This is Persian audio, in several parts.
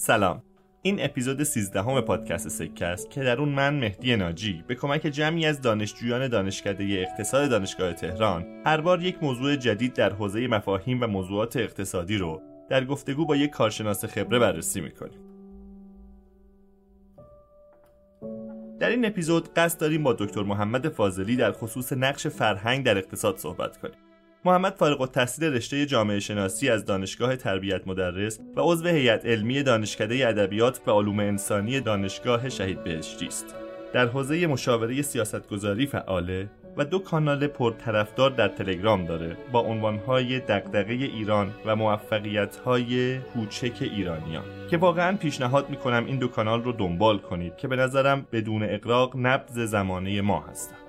سلام. این اپیزود 13 همه پادکست سکه است که در اون من مهدی ناجی به کمک جمعی از دانشجویان دانشکده اقتصاد دانشگاه تهران هر بار یک موضوع جدید در حوزه مفاهیم و موضوعات اقتصادی رو در گفتگو با یک کارشناس خبره بررسی می‌کنیم. در این اپیزود قصد داریم با دکتر محمد فاضلی در خصوص نقش فرهنگ در اقتصاد صحبت کنیم. محمد فارغ التحصیل رشته جامعه شناسی از دانشگاه تربیت مدرس و عضو هیئت علمی دانشکده ادبیات و علوم انسانی دانشگاه شهید بهشتی است. در حوزه مشاوره سیاستگذاری فعاله و دو کانال پرطرفدار در تلگرام داره با عنوانهای دقدقه ایران و موفقیت‌های کوچک ایرانیان که واقعا پیشنهاد می‌کنم این دو کانال رو دنبال کنید که به نظرم بدون اقراق نبض زمانه ما هستند.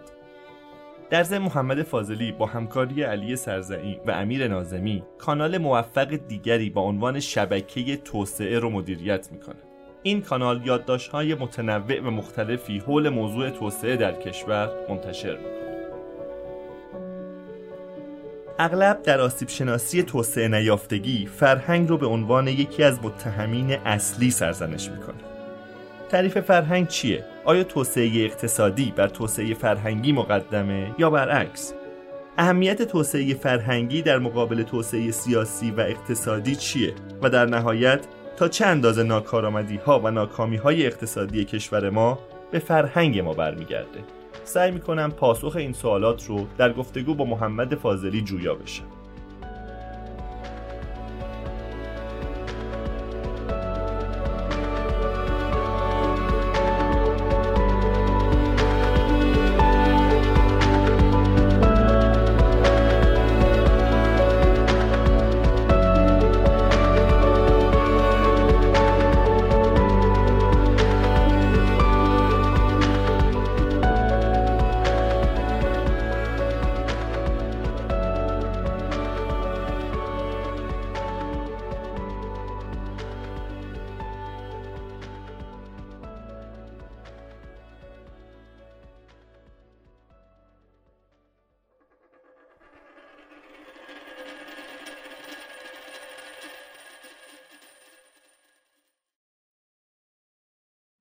در ضمن محمد فاضلی با همکاری علی سرزعی و امیر نازمی کانال موفق دیگری با عنوان شبکه توسعه رو مدیریت می‌کنه. این کانال یادداشت‌های متنوع و مختلفی حول موضوع توسعه در کشور منتشر می‌کنه. اغلب در آسیب شناسی توسعه نیافتگی فرهنگ رو به عنوان یکی از متهمین اصلی سرزنش می‌کنه. تعریف فرهنگ چیه؟ آیا توسعه اقتصادی بر توسعه فرهنگی مقدمه یا برعکس؟ اهمیت توسعه فرهنگی در مقابل توسعه سیاسی و اقتصادی چیه؟ و در نهایت تا چه اندازه ناکارآمدی ها و ناکامی های اقتصادی کشور ما به فرهنگ ما برمیگرده؟ سعی می‌کنم پاسخ این سوالات رو در گفتگو با محمد فاضلی جویا بشم.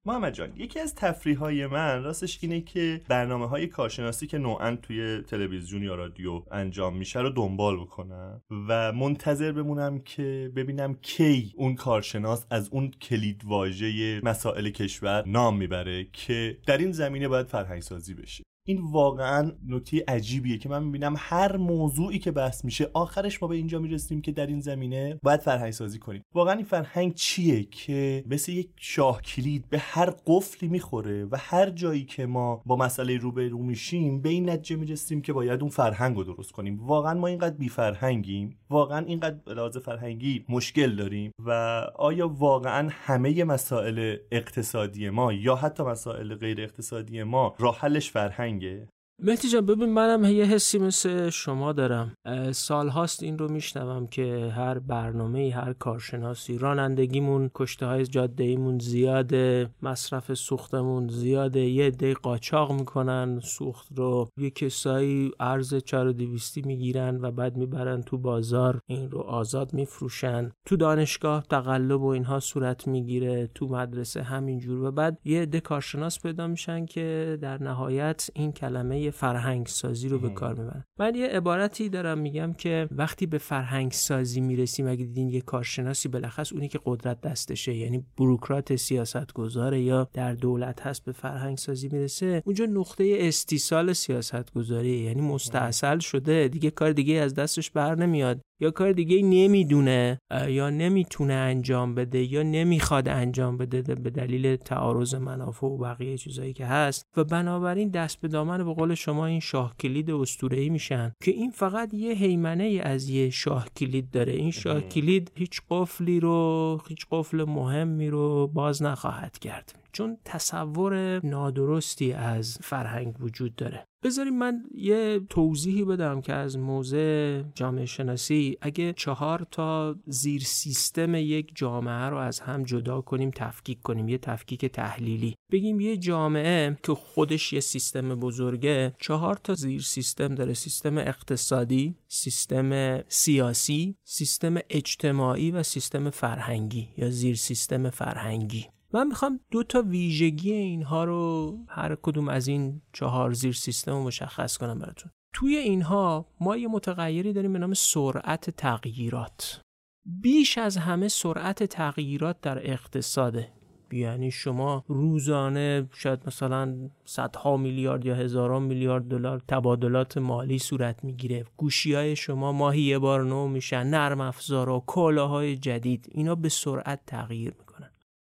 محمد جان یکی از تفریح های من راستش اینه که برنامه های کارشناسی که نوعا توی تلویزیون یا رادیو انجام میشه رو دنبال بکنم و منتظر بمونم که ببینم کی اون کارشناس از اون کلید واژه مسائل کشور نام می‌بره که در این زمینه باید فرهنگ سازی بشه. این واقعا نکته عجیبیه که من می‌بینم هر موضوعی که بحث میشه آخرش ما به اینجا می‌رسیم که در این زمینه باید فرهنگ سازی کنیم. واقعا این فرهنگ چیه که مثل یک شاه کلید به هر قفلی می‌خوره و هر جایی که ما با مسئله روبرو میشیم به این نتیجه می‌رسیم که باید اون فرهنگ رو درست کنیم. واقعا ما اینقدر بی فرهنگیم واقعا اینقدر لحاظ فرهنگی مشکل داریم و آیا واقعا همه مسائل اقتصادی ما یا حتی مسائل غیر اقتصادی ما راه حلش فرهنگ فرهنگه مهدی جان ببین منم یه حسی مثل شما دارم. سال هاست این رو میشنوم که هر برنامه هر کارشناسی رانندگیمون کشته های جاده ایمون زیاده مصرف سوختمون زیاده یه دی قاچاق می‌کنن سوخت رو یه کسایی ارز 4200 می‌گیرن و بعد می‌برن تو بازار این رو آزاد میفروشن. تو دانشگاه تقلب و اینها صورت می‌گیره تو مدرسه همینجور. و بعد یه عده کارشناس پیدا میشن که در نهایت این کلمه فرهنگ سازی رو به کار می‌برن. من یه عبارتی دارم میگم که وقتی به فرهنگ سازی می‌رسیم اگه دیدین یه کارشناسی بلخص اونی که قدرت دستشه یعنی بروکرات سیاست گذاره یا در دولت هست به فرهنگ سازی می‌رسه اونجا نقطه استیصال سیاست گذاری یعنی مستاصل شده دیگه کار دیگه از دستش بر نمیاد. یا کار دیگه نمی‌دونه یا نمی‌تونه انجام بده یا نمی‌خواد انجام بده به دلیل تعارض منافع و بقیه چیزایی که هست. و بنابراین دست به دامن به قول شما این شاه کلید اسطوره‌ای میشن. که این فقط یه حیمنه از یه شاه کلید داره. این شاه کلید هیچ قفلی رو هیچ قفل مهمی رو باز نخواهد کرد. چون تصور نادرستی از فرهنگ وجود داره. بذاریم من یه توضیحی بدم که از موضع جامعه شناسی اگه چهار تا زیر سیستم یک جامعه رو از هم جدا کنیم تفکیک کنیم یه تفکیک تحلیلی. بگیم یه جامعه که خودش یه سیستم بزرگه چهار تا زیر سیستم داره. سیستم اقتصادی سیستم سیاسی سیستم اجتماعی و سیستم فرهنگی یا زیر سیستم فرهنگی. من می‌خوام دو تا ویژگی اینها رو هر کدوم از این چهار زیر سیستم رو مشخص کنم براتون. توی اینها ما یه متغیری داریم به نام سرعت تغییرات. بیش از همه سرعت تغییرات در اقتصاده. یعنی شما روزانه شاید مثلا صدها میلیارد یا هزاران میلیارد دلار تبادلات مالی صورت می‌گیره. گوشی های شما ماهی یه بار نو میشن. نرم افزار و کالاهای جدید. اینا به سرعت تغییر می‌کنن.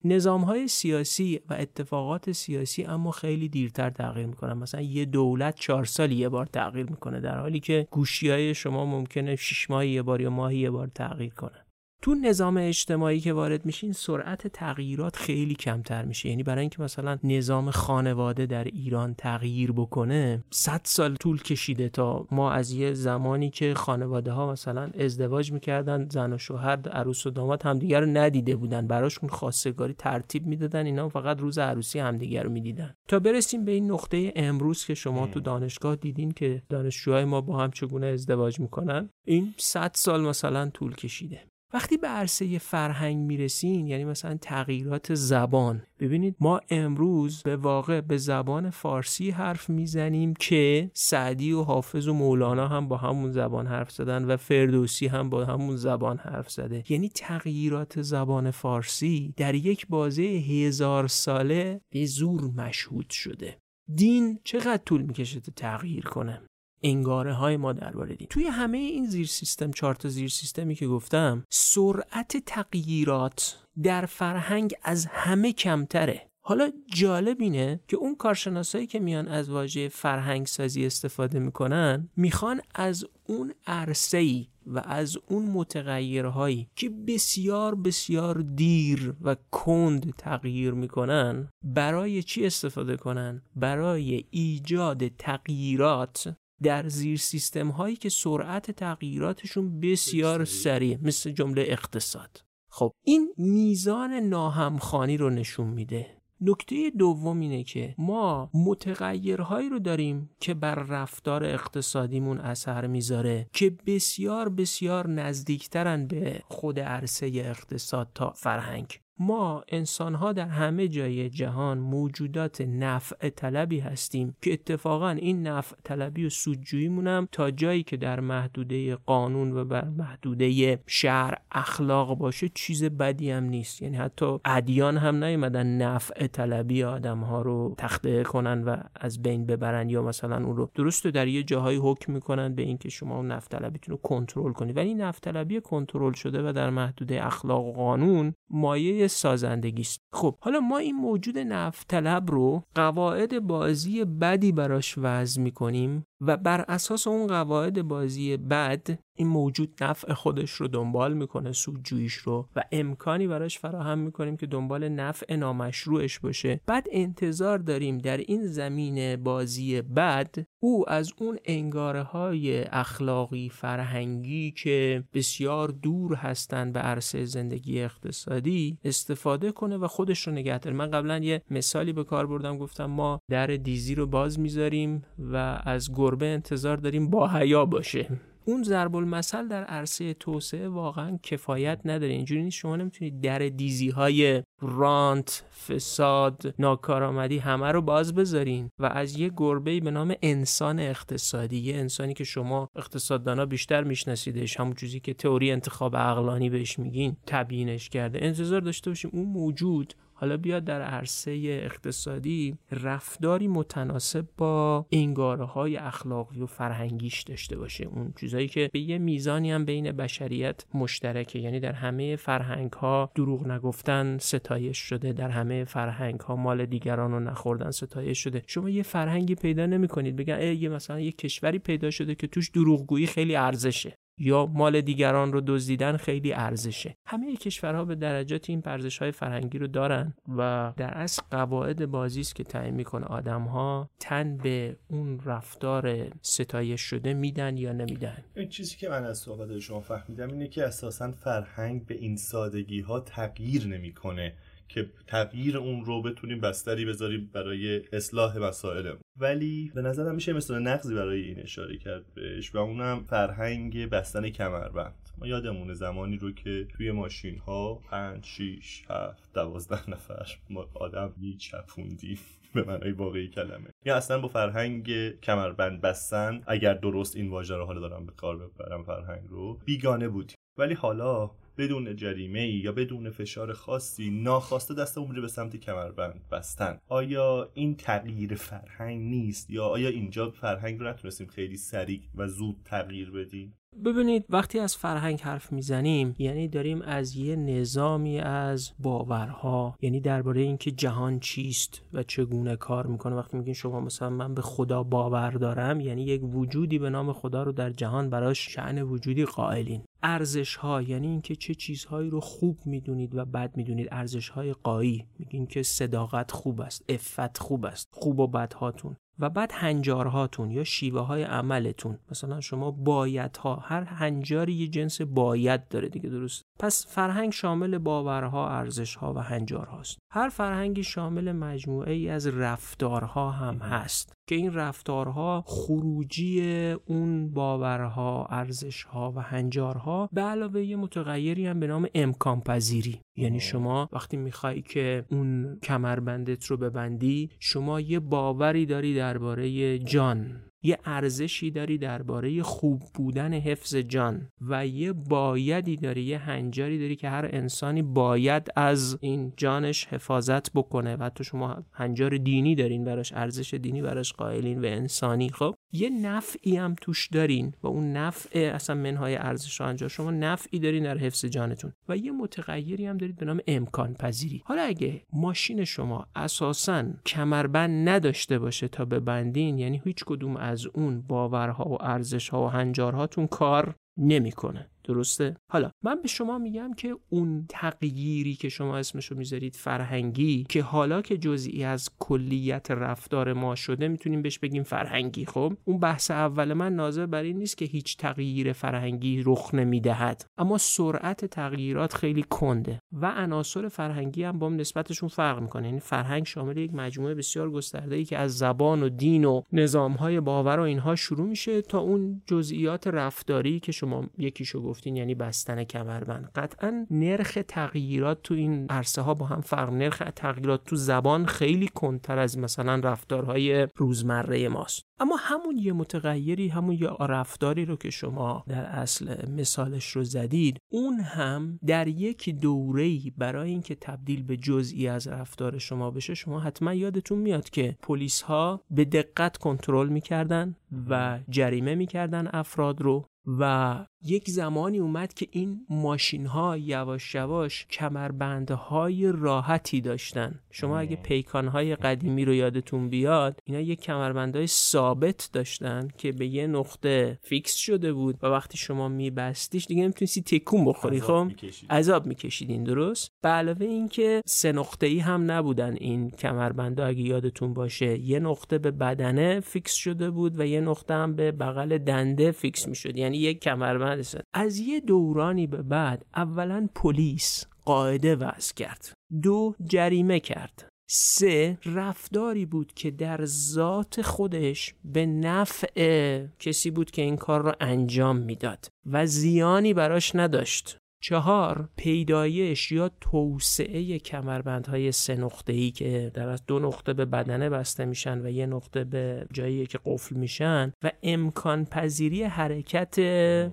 نظام سیاسی و اتفاقات سیاسی اما خیلی دیرتر تغییر می‌کنن. مثلا یه دولت چهار سال یه بار تغییر می‌کنه در حالی که گوشی های شما ممکنه شش ماه یه بار یا ماهی یه بار تغییر کنه. تو نظام اجتماعی که وارد میشین سرعت تغییرات خیلی کمتر میشه. یعنی برای اینکه مثلا نظام خانواده در ایران تغییر بکنه 100 سال طول کشیده تا ما از یه زمانی که خانواده ها مثلا ازدواج می‌کردن زن و شوهر عروس و داماد همدیگر رو ندیده بودن. براشون خواستگاری ترتیب می‌دادن اینا فقط روز عروسی همدیگر رو می‌دیدن. تا برسیم به این نقطه امروز که شما تو دانشگاه دیدین که دانشجوهای ما با هم چگونه ازدواج می‌کنن این 100 سال مثلا طول کشیده. وقتی به عرصه فرهنگ می‌رسین یعنی مثلا تغییرات زبان. ببینید ما امروز به واقع به زبان فارسی حرف می‌زنیم که سعدی و حافظ و مولانا هم با همون زبان حرف زدن و فردوسی هم با همون زبان حرف زده. یعنی تغییرات زبان فارسی در یک بازه هزار ساله به زور مشهود شده. دین چقدر طول می‌کشه تا تغییر کنه؟ انگاره های ما درباره دین توی همه این زیر سیستم چهار تا زیر سیستمی که گفتم سرعت تغییرات در فرهنگ از همه کمتره حالا جالب اینه که اون کارشناسایی که میان از واژه فرهنگ سازی استفاده می‌کنن می‌خوان از اون عرصه و از اون متغیرهایی که بسیار بسیار دیر و کند تغییر می‌کنن برای چی استفاده کنن؟ برای ایجاد تغییرات در زیر سیستم هایی که سرعت تغییراتشون بسیار سریع مثل جمله اقتصاد. خب این میزان ناهمخانی رو نشون میده. نکته دوم اینه که ما متغیرهایی رو داریم که بر رفتار اقتصادیمون اثر می‌ذاره که بسیار بسیار نزدیکترن به خود عرصه اقتصاد تا فرهنگ. ما انسان ها در همه جای جهان موجودات نفع طلبی هستیم که اتفاقا این نفع طلبی و سودجوییمون هم تا جایی که در محدوده قانون و بر محدوده شهر اخلاق باشه چیز بدی هم نیست. یعنی حتی ادیان هم نیومدن نفع طلبی آدم ها رو تخته کنن و از بین ببرن یا مثلا اون رو درست در یه جاهایی حکم می‌کنن به اینکه شما نفع طلبیتون رو کنترل کنید. ولی نفع طلبی کنترل شده و در محدوده اخلاق و قانون مایه سازندگی است خب حالا ما این موجود نفت طلب رو قواعد بازی بدی براش وضع می‌کنیم. و بر اساس اون قواعد بازی بد این موجود نفع خودش رو دنبال می‌کنه سودجوییش رو و امکانی براش فراهم می‌کنیم که دنبال نفع نامشروعش باشه. بعد انتظار داریم در این زمین بازی بد او از اون انگاره های اخلاقی فرهنگی که بسیار دور هستند به عرصه زندگی اقتصادی استفاده کنه و خودش رو نگه داره. من قبلا یه مثالی به کار بردم گفتم ما در دیزی رو باز می‌ذاریم و از گربه انتظار داریم با حیا باشه. اون ضرب المثل در عرصه توسعه واقعا کفایت نداره. اینجوری نیست. شما نمی‌تونید در دیزی های رانت فساد ناکارآمدی همه رو باز بذارین و از یه گربه به نام انسان اقتصادی یه انسانی که شما اقتصاددانا بیشتر میشناسیدش همون چیزی که تئوری انتخاب عقلانی بهش میگین تبیینش کرده. انتظار داشته باشیم اون موجود حالا بیاد در عرصه اقتصادی رفتاری متناسب با انگاره های اخلاقی و فرهنگیش داشته باشه. اون چیزایی که به یه میزانی هم بین بشریت مشترکه. یعنی در همه فرهنگ ها دروغ نگفتن ستایش شده. در همه فرهنگ ها مال دیگران رو نخوردن ستایش شده. شما یه فرهنگی پیدا نمی‌کنید. بگن یه مثلا یه کشوری پیدا شده که توش دروغگویی خیلی ارزشه. یا مال دیگران رو دزدیدن خیلی ارزشه. همه کشورها به درجات این ارزش های فرهنگی رو دارن و در اصل قواعد بازی است که تعیین می‌کنه آدم ها تن به اون رفتار ستایش شده میدن یا نمیدن. این چیزی که من از صحبت شما فهمیدم اینه که اساسا فرهنگ به این سادگی ها تغییر نمی‌کنه. که تغییر اون رو بتونیم بستری بذاریم برای اصلاح مسائل ولی به نظرم میشه مثل نقضی برای این اشاره کرد بهش و اونم فرهنگ بستن کمربند. ما یادمونه زمانی رو که توی ماشین ها 5 6 7 12 نفر ما آدم میچپوندیم به معنای واقعی کلمه. یا اصلا با فرهنگ کمربند بستن اگر درست این واژه رو حالا دارم به کار ببرم فرهنگ رو بیگانه بودیم. ولی حالا بدون جریمه ای یا بدون فشار خاصی ناخواسته دستمون میره به سمت کمربند بستن. آیا این تغییر فرهنگ نیست یا آیا اینجا فرهنگ رو نتونستیم خیلی سریع و زود تغییر بدیم؟ ببینید وقتی از فرهنگ حرف می‌زنیم یعنی داریم از یه نظامی از باورها یعنی درباره اینکه جهان چیست و چگونه کار می‌کنه. وقتی میگین شما مثلا من به خدا باور دارم یعنی یک وجودی به نام خدا رو در جهان براش شعن وجودی قائلین. ارزش ها یعنی اینکه چه چیزهایی رو خوب می‌دونید و بد می‌دونید. ارزش های قایی میگین که صداقت خوب است افت خوب است خوب و بد هاتون و بعد هنجارهاتون یا شیوه های عملتون. مثلا شما باید ها هر هنجاری یه جنس باید داره دیگه درست؟ پس فرهنگ شامل باورها ارزشها و هنجارهاست. هر فرهنگی شامل مجموعه ای از رفتارها هم هست. که این رفتارها خروجی اون باورها ارزشها و هنجارها به علاوه یه متغیری هم به نام امکان پذیری. یعنی شما وقتی می‌خوای که اون کمربندت رو ببندی شما یه باوری داری درباره جان. یه ارزشی داری درباره خوب بودن حفظ جان و یه بایدی داری یه هنجاری داری که هر انسانی باید از این جانش حفاظت بکنه و حتی شما هنجار دینی دارین براش ارزش دینی براش قائلین و انسانی. خب یه نفعی هم توش دارین و اون نفع اصلا منهای ارزش و شما نفعی دارین در حفظ جانتون و یه متغیری هم دارید به نام امکان پذیری. حالا اگه ماشین شما اساسا کمربند نداشته باشه تا ببندین یعنی هیچ کدوم اون باورها و ارزشها و هنجارهاتون کار نمی‌کنه. درسته؟ حالا من به شما میگم که اون تغییری که شما اسمشو می‌ذارید فرهنگی که حالا که جزئی از کلیت رفتار ما شده می‌تونیم بهش بگیم فرهنگی. خب اون بحث اول من ناظر بر این نیست که هیچ تغییر فرهنگی رخ نمی‌دهد. اما سرعت تغییرات خیلی کنده و عناصر فرهنگی هم با نسبتشون فرق می‌کنه. یعنی فرهنگ شامل یک مجموعه بسیار گسترده ای که از زبان و دین و نظامهای باور و اینها شروع میشه تا اون جزئیات رفتاری که شما یکیشو گفتین یعنی بستن کمربند. قطعا نرخ تغییرات تو این عرصه ها با هم فرق. نرخ تغییرات تو زبان خیلی کنتر از مثلا رفتارهای روزمره ماست. اما همون یه متغیری همون یه رفتاری رو که شما در اصل مثالش رو زدید اون هم در یک دوره برای اینکه تبدیل به جزئی از رفتار شما بشه شما حتما یادتون میاد که پلیس ها به دقت کنترل می‌کردن و جریمه می‌کردن افراد رو و یک زمانی اومد که این ماشین ها یواش یواش کمربندهای راحتی داشتن. شما اگه پیکان های قدیمی رو یادتون بیاد اینا یک کمربندهای ثابت داشتن که به یه نقطه فیکس شده بود و وقتی شما میبستیش دیگه نمی‌تونستی تکون بخوری. خب؟ عذاب میکشیدین درست. به علاوه اینکه سه نقطه ای هم نبودن این کمربندها اگه یادتون باشه. یه نقطه به بدنه فیکس شده بود و یه نقطه هم به بغل دنده فیکس می‌شد. یعنی یک کمربند از یه دورانی به بعد اولا پلیس قاعده وضع کرد. دو جریمه کرد. سه رفتاری بود که در ذات خودش به نفع کسی بود که این کار را انجام می‌داد و زیانی براش نداشت. چهار پیدایش یا توسعه کمربندهای سه نقطه ای که در از دو نقطه به بدنه بسته میشن و یه نقطه به جایی که قفل میشن و امکان پذیری حرکت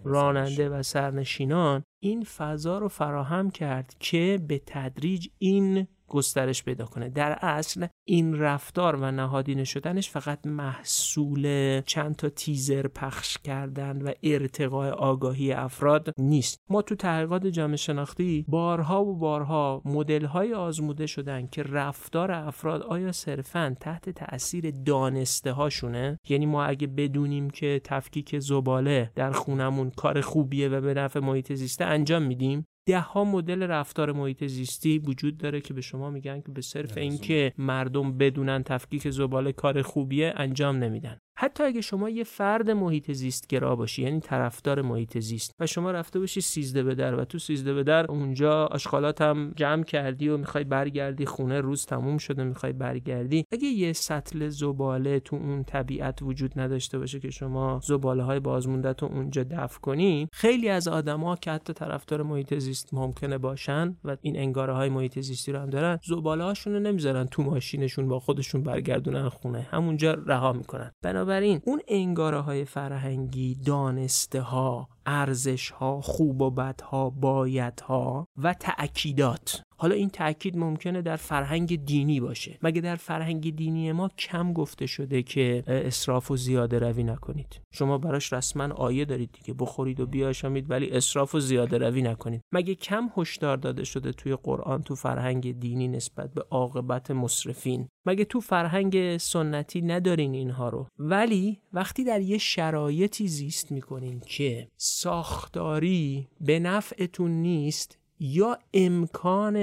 راننده و سرنشینان این فضا رو فراهم کرد که به تدریج این گسترش پیدا کنه. در اصل این رفتار و نهادینه شدنش فقط محصول چند تا تیزر پخش کردن و ارتقاء آگاهی افراد نیست. ما تو تحقیقات جامعه شناختی بارها و بارها مدل های آزموده شدن که رفتار افراد آیا صرفا تحت تاثیر دانسته هاشونه یعنی ما اگه بدونیم که تفکیک زباله در خونمون کار خوبیه و به نفع محیط زیسته انجام میدیم ده ها مدل رفتار محیط زیستی وجود داره که به شما میگن که به صرف اینکه مردم بدونن تفکیک زباله کار خوبیه انجام نمیدن. حتی اگه شما یه فرد محیط زیست گرا باشی یعنی طرفدار محیط زیست و شما رفته باشی سیزده به در و تو سیزده به در اونجا آشغالات هم جمع کردی و می‌خوای برگردی خونه روز تموم شده می‌خوای برگردی. اگه یه سطل زباله تو اون طبیعت وجود نداشته باشه که شما زباله های بازمونده تو اونجا دفع کنی خیلی از آدما که حتی طرفدار محیط زیست ممکنه باشن و این انگاره های محیط زیستی رو هم دارن زباله هاشون رو نمی‌ذارن تو ماشینشون با خودشون برگردونن خونه. همونجا رها می‌کنن. اون انگاره های فرهنگی دانسته ها ارزش ها خوب و بد ها باید ها و تأکیدات. حالا این تاکید ممکنه در فرهنگ دینی باشه. مگه در فرهنگ دینی ما کم گفته شده که اسراف و زیاده روی نکنید؟ شما براش رسما آیه دارید دیگه. بخورید و بیاشامید ولی اسراف و زیاده روی نکنید. مگه کم هشدار داده شده توی قرآن تو فرهنگ دینی نسبت به عاقبت مصرفین؟ مگه تو فرهنگ سنتی ندارین اینها رو؟ ولی وقتی در یه شرایطی زیست می‌کنین که ساختاری به نفعتون نیست یا امکان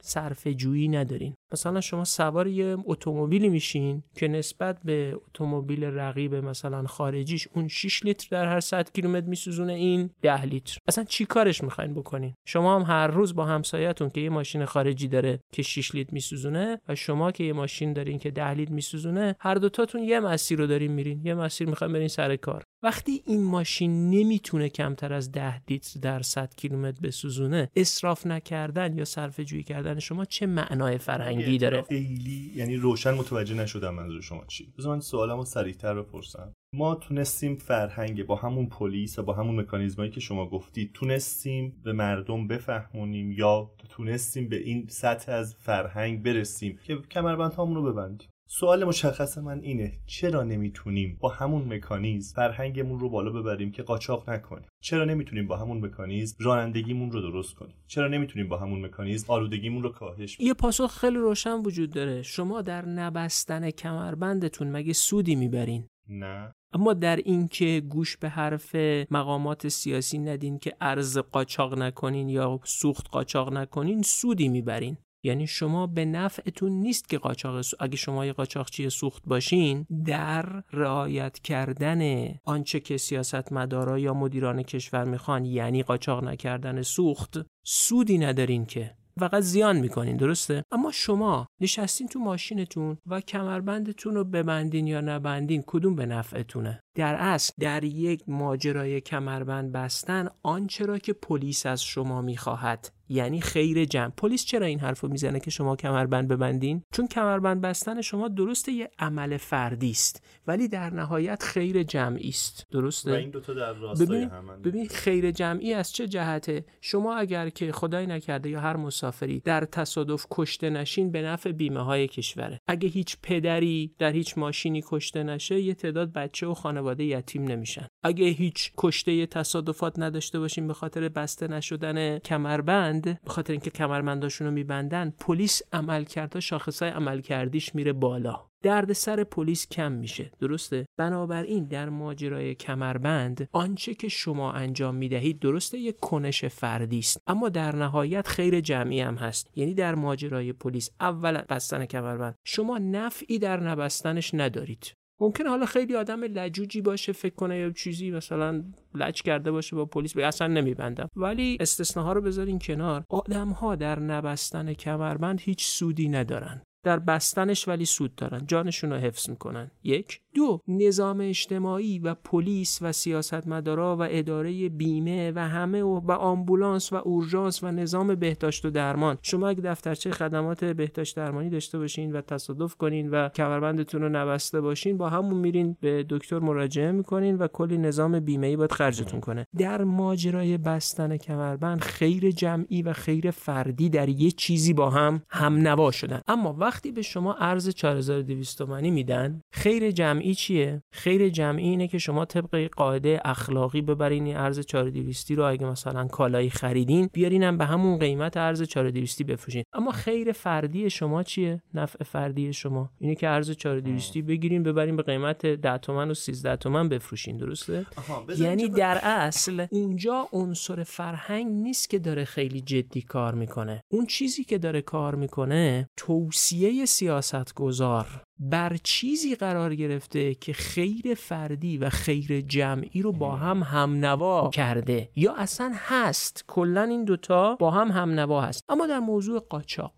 صرف جویی ندارین. مثلا شما سوار یه اتومبیلی میشین که نسبت به اتومبیل رقیب مثلا خارجیش اون 6 لیتر در هر 100 کیلومتر میسوزونه این 10 لیتر. اصلا چی کارش می‌خواین بکنین؟ شما هم هر روز با همسایتون که یه ماشین خارجی داره که 6 لیتر میسوزونه و شما که یه ماشین دارین که 10 لیتر میسوزونه هر دوتاتون یه مسیر رو دارین میرین. یه مسیر می‌خواین برین سر کار. وقتی این ماشین نمی‌تونه کمتر از 10 لیتر در 100 کیلومتر بسوزونه اسراف نکردن یا صرف جویی کردن شما چه معنای فرهنگی؟ داره. خیلی یعنی روشن متوجه نشدم منظور شما چی. بذار من سوالمو سریعتر بپرسم. ما تونستیم فرهنگ با همون پلیس و با همون مکانیزمایی که شما گفتید تونستیم به مردم بفهمونیم یا تونستیم به این سطح از فرهنگ برسیم که کمربندهامون رو ببندیم؟ سوال مشخص من اینه چرا نمی‌تونیم با همون مکانیزم فرهنگمون رو بالا ببریم که قاچاق نکنیم؟ چرا نمی‌تونیم با همون مکانیزم رانندگیمون رو درست کنیم؟ چرا نمی‌تونیم با همون مکانیزم آلودگیمون رو کاهش بدیم؟ یه پاسخ خیلی روشن وجود داره. شما در نبستن کمربندتون مگه سودی می‌برین؟ نه. اما در اینکه گوش به حرف مقامات سیاسی ندین که ارز قاچاق نکنین یا سوخت قاچاق نکنین سودی می‌برین. یعنی شما به نفعتون نیست که قاچاق اگه شما یه قاچاقچی سوخت باشین در رعایت کردن آنچه که سیاستمدارا یا مدیران کشور می‌خوان یعنی قاچاق نکردن سوخت سودی ندارین که. فقط زیان می‌کنین درسته؟ اما شما نشستین تو ماشینتون و کمربندتون رو ببندین یا نبندین کدوم به نفعتونه؟ در اصل در یک ماجرای کمربند بستن آنچه را که پلیس از شما می‌خواهد. یعنی خیر جمع. پلیس چرا این حرف رو می‌زنه که شما کمربند ببندین؟ چون کمربند بستن شما درسته یه عمل فردی است ولی در نهایت خیر جمعی است. درسته؟ و این دو تا در راستای ببین, همن ببین خیر جمعی از چه جهته؟ شما اگر که خدای نکرده یا هر مسافری در تصادف کشته نشین به نفع بیمه های کشوره. اگه هیچ پدری در هیچ ماشینی کشته نشه یه تعداد بچه و خانواده یتیم نمیشن. اگه هیچ کشته تصادفات نداشته باشیم به خاطر بسته نشدن کمربند به خاطر اینکه کمربنداشون رو میبندن پلیس عملکردها شاخصای عملکردیش میره بالا. درد سر پلیس کم میشه. درسته؟ بنابراین در ماجرای کمربند آنچه که شما انجام می‌دهید درسته یک کنش فردی است. اما در نهایت خیر جمعی هم هست. یعنی در ماجرای پلیس اول بستن کمربند. شما نفعی در نبستنش ندارید. ممکن حالا خیلی آدم لجوجی باشه فکر کنه یا چیزی مثلا لج کرده باشه با پلیس به اصلا نمیبندم. ولی استثناها رو بذارین کنار. آدم ها در نبستن کمربند هیچ سودی ندارن. در بستنش ولی سود دارن. جانشون رو حفظ می‌کنن. یک. دو. نظام اجتماعی و پلیس و سیاستمدارا و اداره بیمه و همه و, و آمبولانس و اورژانس و نظام بهداشت و درمان. شما اگه دفترچه خدمات بهداشت درمانی داشته باشین و تصادف کنین و کمربندتون رو نبسته باشین با همون میرین به دکتر مراجعه می‌کنین و کلی نظام بیمه ای باید خرجتون کنه. در ماجرای بستن کمربند خیر جمعی و خیر فردی در یه چیزی با هم هم نوا شدن. اما وقتی به شما ارز 4200 تومانی میدن خیر جمعی چیه؟ خیر جمعی اینه که شما طبق قاعده اخلاقی ببرین این ارز 4200 رو. اگه مثلا کالایی خریدین بیارینم به همون قیمت ارز 4200 بفروشین. اما خیر فردی شما چیه؟ نفع فردی شما. اینه که ارز 4200 بگیرین ببرین به قیمت 10 تومن و 13 تومن بفروشین. درسته؟ یعنی در اصل اونجا عنصر فرهنگ نیست که داره خیلی جدی کار می‌کنه. اون چیزی که داره کار می‌کنه توصیه سیاستگزار بر چیزی قرار گرفته که خیر فردی و خیر جمعی رو با هم همنوا کرده یا اصلا هست؟ کلا این دوتا با هم همنوا هست. اما در موضوع قاچاق.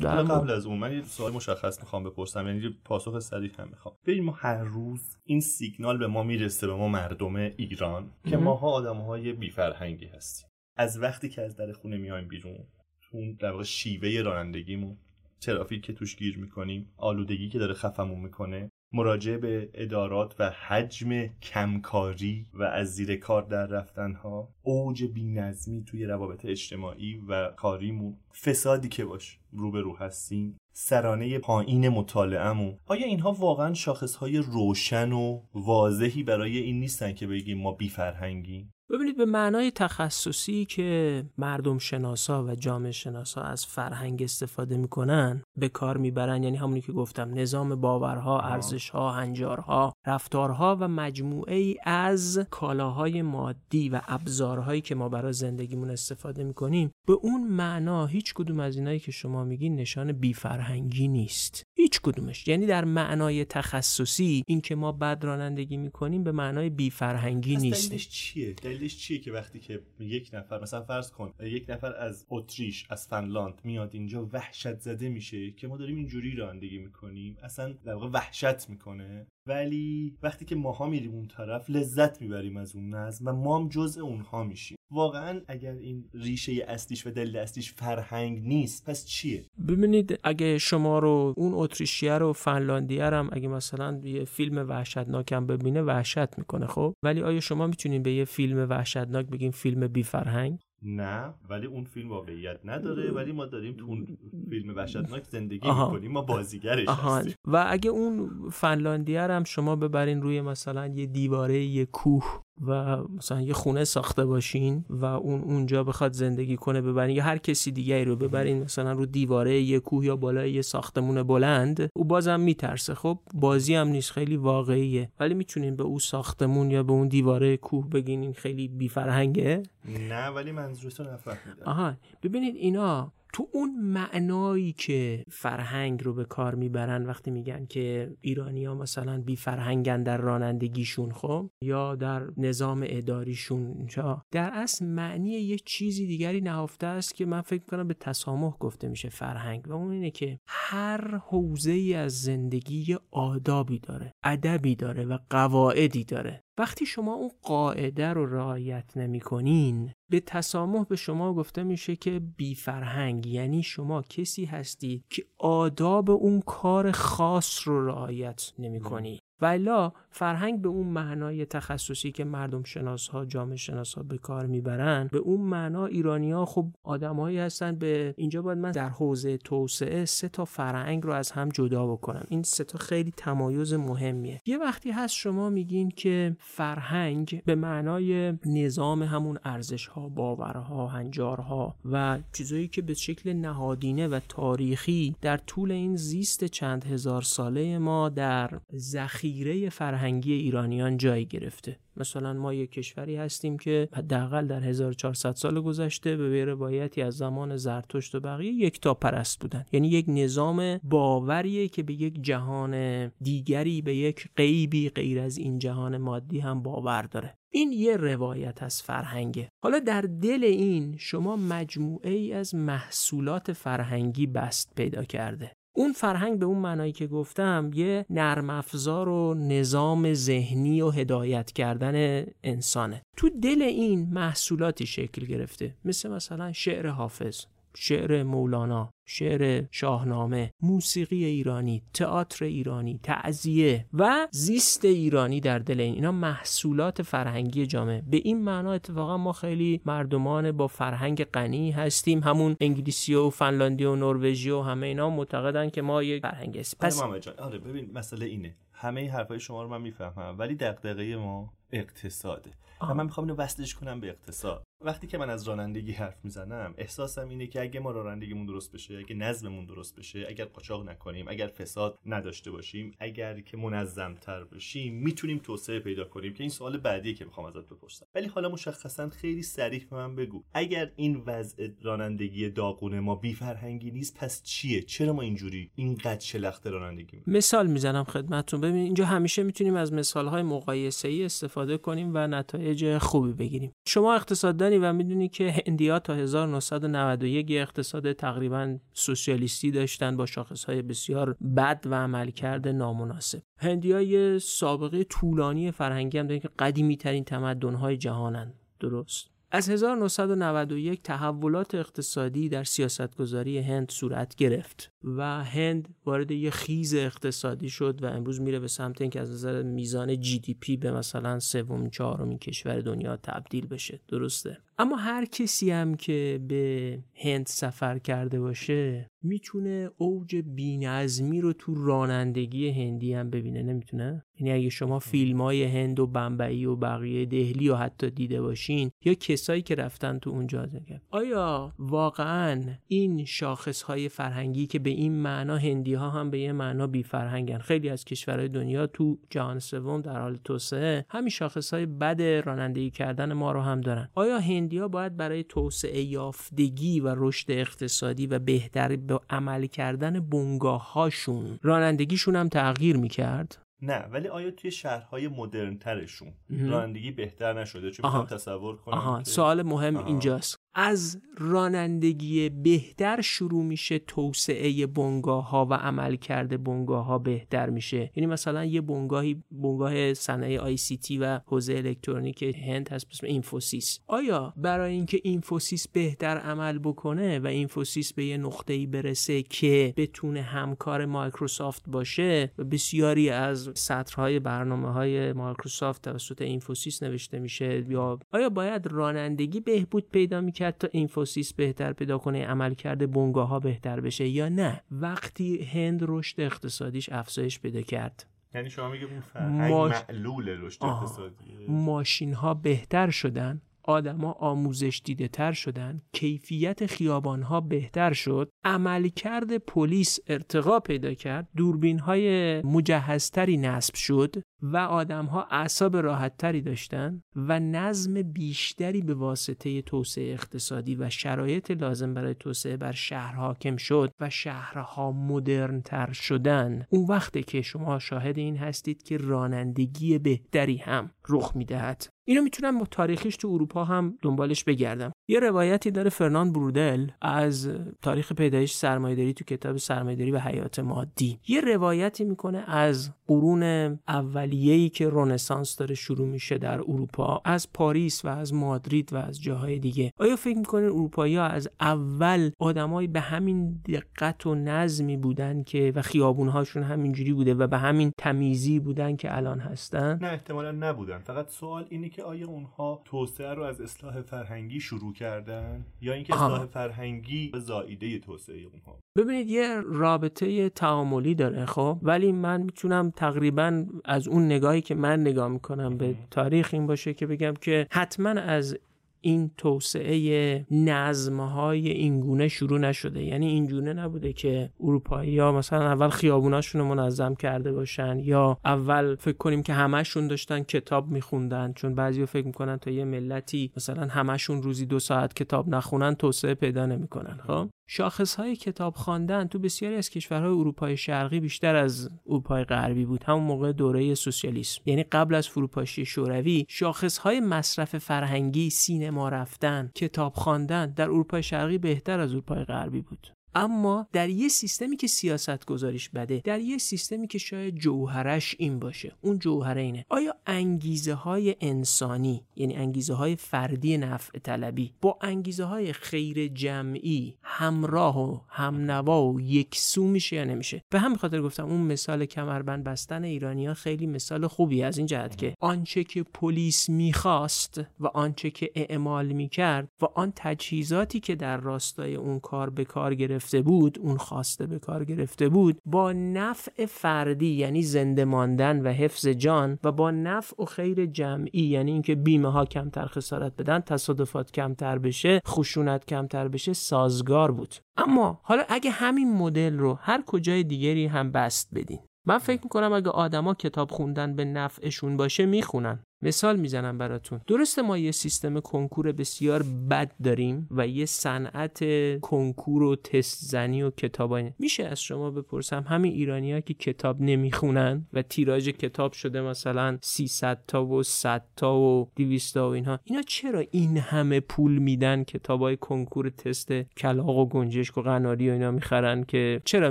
در قبل از اون من یه سوال مشخص می‌خوام بپرسم یعنی پاسخ سریع هم می‌خوام. ببین ما هر روز این سیگنال به ما می‌رسه به ما مردم ایران که ماها آدم های بیفرهنگی هستیم. از وقتی که از در خونه میایم بیرون تو در واقع شیوه رانندگیمون ترافیک که توش گیر می‌کنیم آلودگی که داره خفمون می‌کنه مراجعه به ادارات و حجم کمکاری و از زیر کار در رفتنها اوج بینظمی توی روابط اجتماعی و کاریمون. فسادی که باش روبرو هستیم سرانه پایین مطالعهمون. آیا اینها واقعا شاخصهای روشن و واضحی برای این نیستن که بگیم ما بیفرهنگیم؟ ببینید به معنای تخصصی که مردم شناسا و جامعه شناسا از فرهنگ استفاده می‌کنن به کار می‌برن. یعنی همونی که گفتم نظام باورها، ارزشها، هنجارها، رفتارها و مجموعه ای از کالاهای مادی و ابزارهایی که ما برای زندگیمون استفاده می‌کنیم. به اون معنا هیچ کدوم از اینایی که شما میگین نشان بیفرهنگی نیست. هیچ کدومش. یعنی در معنای تخصصی این که ما بد رانندگی می‌کنیم به معنای بیفرهنگی نیست. چیه؟ دلیلش چیه که وقتی که یک نفر مثلا فرض کن یک نفر از اتریش از فنلاند میاد اینجا وحشت زده میشه که ما داریم اینجوری رانندگی می‌کنیم. اصلا در واقع وحشت می‌کنه. ولی وقتی که ماها میریم اون طرف لذت می‌بریم از اون نظم و ما هم جزء اونها میشیم. واقعا اگر این ریشه اصلیش و دلیل اصلیش فرهنگ نیست پس چیه؟ ببینید اگه شما رو اون اتریشیه رو فنلاندیه هم اگه مثلا یه فیلم وحشتناکم ببینه وحشت می‌کنه خب؟ ولی آیا شما می‌تونین به یه فیلم وحشتناک بگین فیلم بی فرهنگ نه ولی اون فیلم واقعیت نداره ولی ما داریم تو اون فیلم وحشتناک زندگی می‌کنیم ما بازیگرش هستیم. و اگه اون فنلاندیه هم شما ببرین روی مثلا یه دیواره یه کوه و مثلا یه خونه ساخته باشین و اون اونجا بخواد زندگی کنه ببرین. یا هر کسی دیگری رو ببرین مثلا رو دیواره یه کوه یا بالای یه ساختمون بلند او بازم میترسه. خب بازی هم نیست خیلی واقعیه. ولی می‌تونین به او ساختمون یا به اون دیواره کوه بگین این خیلی بیفرهنگه. نه ولی منظورتو نفهمیدم. آها ببینید اینا تو اون معنایی که فرهنگ رو به کار می‌برن وقتی میگن که ایرانی ها مثلا بی فرهنگن در رانندگیشون خب؟ یا در نظام اداریشون. اینجا در اصل معنی یه چیزی دیگری نهفته است که من فکر کنم به تسامح گفته میشه فرهنگ و اون اینه که هر حوزه ای از زندگی آدابی داره ادبی داره و قواعدی داره. وقتی شما اون قاعده رو رعایت نمی کنین به تسامح به شما گفته میشه که بی فرهنگ یعنی شما کسی هستی که آداب اون کار خاص رو رعایت نمی کنی ولا فرهنگ به اون معنای تخصصی که مردم شناس ها جامعه شناس ها به کار می‌برن به اون معنا ایرانی ها خب آدمهایی هستن به اینجا باید من در حوزه توسعه سه تا فرهنگ رو از هم جدا بکنم. این سه تا خیلی تمایز مهمیه. یه وقتی هست شما میگین که فرهنگ به معنای نظام همون ارزش ها باورها هنجارها و چیزایی که به شکل نهادینه و تاریخی در طول این زیست چند هزار ساله ما در ذخیره فرهنگی ایرانیان جای گرفته. مثلا ما یک کشوری هستیم که حداقل در 1400 سال گذشته به روایتی از زمان زرتشت و بقیه یک تا پرست بودن. یعنی یک نظام باوریه که به یک جهان دیگری به یک غیبی غیر از این جهان مادی هم باور داره. این یه روایت از فرهنگه. حالا در دل این شما مجموعه ای از محصولات فرهنگی بست پیدا کرده. اون فرهنگ به اون معنایی که گفتم یه نرم افزار و نظام ذهنی و هدایت کردن انسانه. تو دل این محصولاتی شکل گرفته. مثل مثلا شعر حافظ. شعر مولانا شعر شاهنامه موسیقی ایرانی تئاتر ایرانی تعذیه و زیست ایرانی در دل این. اینا محصولات فرهنگی جامعه. به این معنا اتفاقا ما خیلی مردمان با فرهنگ غنی هستیم. همون انگلیسی و فنلاندی و نروژی و همه اینا معتقدن که ما یک فرهنگ است. پس آره ببین مسئله اینه. همه حرفای شما رو من می‌فهمم ولی دغدغه ما اقتصاده. و من می‌خوام اینو وصلش کنم به اقتصاد. وقتی که من از رانندگی حرف می‌زنم احساسم اینه که اگه ما رانندگیمون درست بشه اگه نظممون درست بشه اگر قاچاق نکنیم اگر فساد نداشته باشیم اگر که منظمتر بشیم می‌تونیم توسعه پیدا کنیم که این سوال بعدیه که می‌خوام ازت بپرسم. ولی حالا مشخصا خیلی سریع به من بگو. اگر این وضع رانندگی داغونه ما بی فرهنگی نیست پس چیه؟ چرا ما اینجوری اینقدر شلخته رانندگی مثال می‌زنم خدمتتون. ببین اینجا همیشه می‌تونیم از مثال های مقایسه ای استفاده کنیم و نتایج خوبی بگیریم. شما اقتصاد و می‌دونی که هندیا تا 1991 یه اقتصاد تقریبا سوسیالیستی داشتن با شاخصهای بسیار بد و عملکرد نامناسب. هندیا یه سابقه طولانی فرهنگی هم دارن که قدیمی ترین تمدن‌های جهانن. درست؟ از 1991 تحولات اقتصادی در سیاستگذاری هند صورت گرفت و هند وارد یه خیز اقتصادی شد و امروز میره به سمت اینکه از نظر میزان جی دی پی به مثلا سوم چهارمین کشور دنیا تبدیل بشه. درسته؟ اما هر کسی هم که به هند سفر کرده باشه می‌تونه اوج بینظمی رو تو رانندگی هندی هم ببینه نمی‌تونه؟ یعنی اگه شما فیلم های هند و بمبئی و بقیه دهلی و حتی دیده باشین یا کسایی که رفتن تو اونجا دیگه آیا واقعا این شاخص های فرهنگی که به این معنا هندی ها هم به یه معنا بی فرهنگن خیلی از کشورهای دنیا تو جهان سوم در حال توسعه همین شاخص های بد رانندگی کردن ما رو هم دارن. آیا هندیا باید برای توسعه یافتگی و رشد اقتصادی و بهتر به عمل کردن بنگاه هاشون رانندگیشون هم تغییر می‌کرد؟ نه ولی آیا توی شهرهای مدرن ترشون رانندگی بهتر نشده؟ چون تصور کنم آها. سوال مهم اینجاست. از حکمرانی بهتر شروع میشه توسعه بنگاه ها و عملکرد بنگاه ها بهتر میشه. یعنی مثلا یه بنگاهی بنگاه صنایع ICT و حوزه الکترونیک هند هست اسم اینفوسیس. آیا برای اینکه اینفوسیس بهتر عمل بکنه و اینفوسیس به یه نقطه‌ای برسه که بتونه همکار مایکروسافت باشه و بسیاری از سطرهای برنامه های مایکروسافت توسط اینفوسیس نوشته میشه یا آیا باید حکمرانی بهبود پیدا می‌کرد؟ تا اینفوسیس بهتر پیدا کنه عملکرد بنگاه ها بهتر بشه یا نه. وقتی هند رشد اقتصادیش افزایش پیدا کرد. یعنی شما میگه اون ماش... معلول رشد اقتصادی. ماشین ها بهتر شدن آدما آموزش دیده تر شدن کیفیت خیابان ها بهتر شد. عملکرد پلیس ارتقا پیدا کرد. دوربین های مجهزتری نصب شد. و آدم ها اعصاب راحتتری داشتن و نظم بیشتری به واسطه توسعه اقتصادی و شرایط لازم برای توسعه بر شهر حاکم شد و شهرها مدرن تر شدن. اون وقته که شما شاهد این هستید که رانندگی بهتری هم رخ می‌دهد. اینو می‌تونم با تاریخیش تو اروپا هم دنبالش بگردم. یه روایتی داره فرناند برودل از تاریخ پیدایش سرمایه‌داری تو کتاب سرمایه‌داری و حیات مادی. یه روایتی می‌کنه از قرون اولیه‌ای که رنسانس داره شروع میشه در اروپا از پاریس و از مادرید و از جاهای دیگه. آیا فکر می‌کنین اروپایی ها از اول آدمایی به همین دقت و نظمی بودن که و خیابونهاشون همینجوری بوده و به همین تمیزی بودن که الان هستن؟ نه احتمالا نبودن. فقط سوال اینه که آیا اونها توسعه رو از اصلاح فرهنگی شروع کردن یا اینکه اصلاح فرهنگی به زائیده توسعه اونها؟ ببینید یه رابطه تعاملی داره خب؟ ولی من می‌تونم تقریبا از اون نگاهی که من نگاه می‌کنم به تاریخ این باشه که بگم که حتما از این توسعه نظمهای اینگونه شروع نشده. یعنی اینجونه نبوده که اروپایی ها مثلا اول خیابوناشون رو منظم کرده باشن یا اول فکر کنیم که همشون داشتن کتاب میخوندن. چون بعضی فکر می‌کنن تا یه ملتی مثلا همشون روزی دو ساعت کتاب نخونن توسعه پیدا نمی‌کنن خب؟ شاخص های کتاب خواندن تو بسیاری از کشورهای اروپای شرقی بیشتر از اروپای غربی بود. همون موقع دوره سوسیالیسم. یعنی قبل از فروپاشی شوروی شاخص های مصرف فرهنگی سینما رفتن کتاب خواندن در اروپای شرقی بهتر از اروپای غربی بود. اما در یه سیستمی که سیاست گذاریش بده در یه سیستمی که شاید جوهرش این باشه. اون جوهره اینه. آیا انگیزه های انسانی یعنی انگیزه های فردی نفع طلبی با انگیزه های خیر جمعی همراه و همنوا و یکسو میشه یا نمیشه؟ به همین خاطر گفتم اون مثال کمربند بستن ایرانیا خیلی مثال خوبی از این جهت که آنچه که پلیس می‌خواست و آنچه که اعمال می‌کرد و آن تجهیزاتی که در راستای اون کار به کار گرفته بود اون خواسته به کار گرفته بود با نفع فردی یعنی زنده ماندن و حفظ جان و با نفع و خیر جمعی یعنی اینکه بیمه ها کمتر خسارت بدن تصادفات کمتر بشه خشونت کمتر بشه سازگار بود. اما حالا اگه همین مدل رو هر کجای دیگری هم بست بدین. من فکر می‌کنم اگه آدما کتاب خوندن به نفعشون باشه می‌خونن. مثال می‌زنم براتون. درسته ما یه سیستم کنکور بسیار بد داریم و یه صنعت کنکور و تست زنی و کتابای میشه از شما بپرسم همین ایرانی که کتاب نمی‌خونن و تیراژ کتاب شده مثلا 300 تا و 100 تا و 200 تا و اینها. اینا چرا این همه پول میدن کتابای کنکور تست کلاق و گنجشک و قناری و اینا می‌خرن که چرا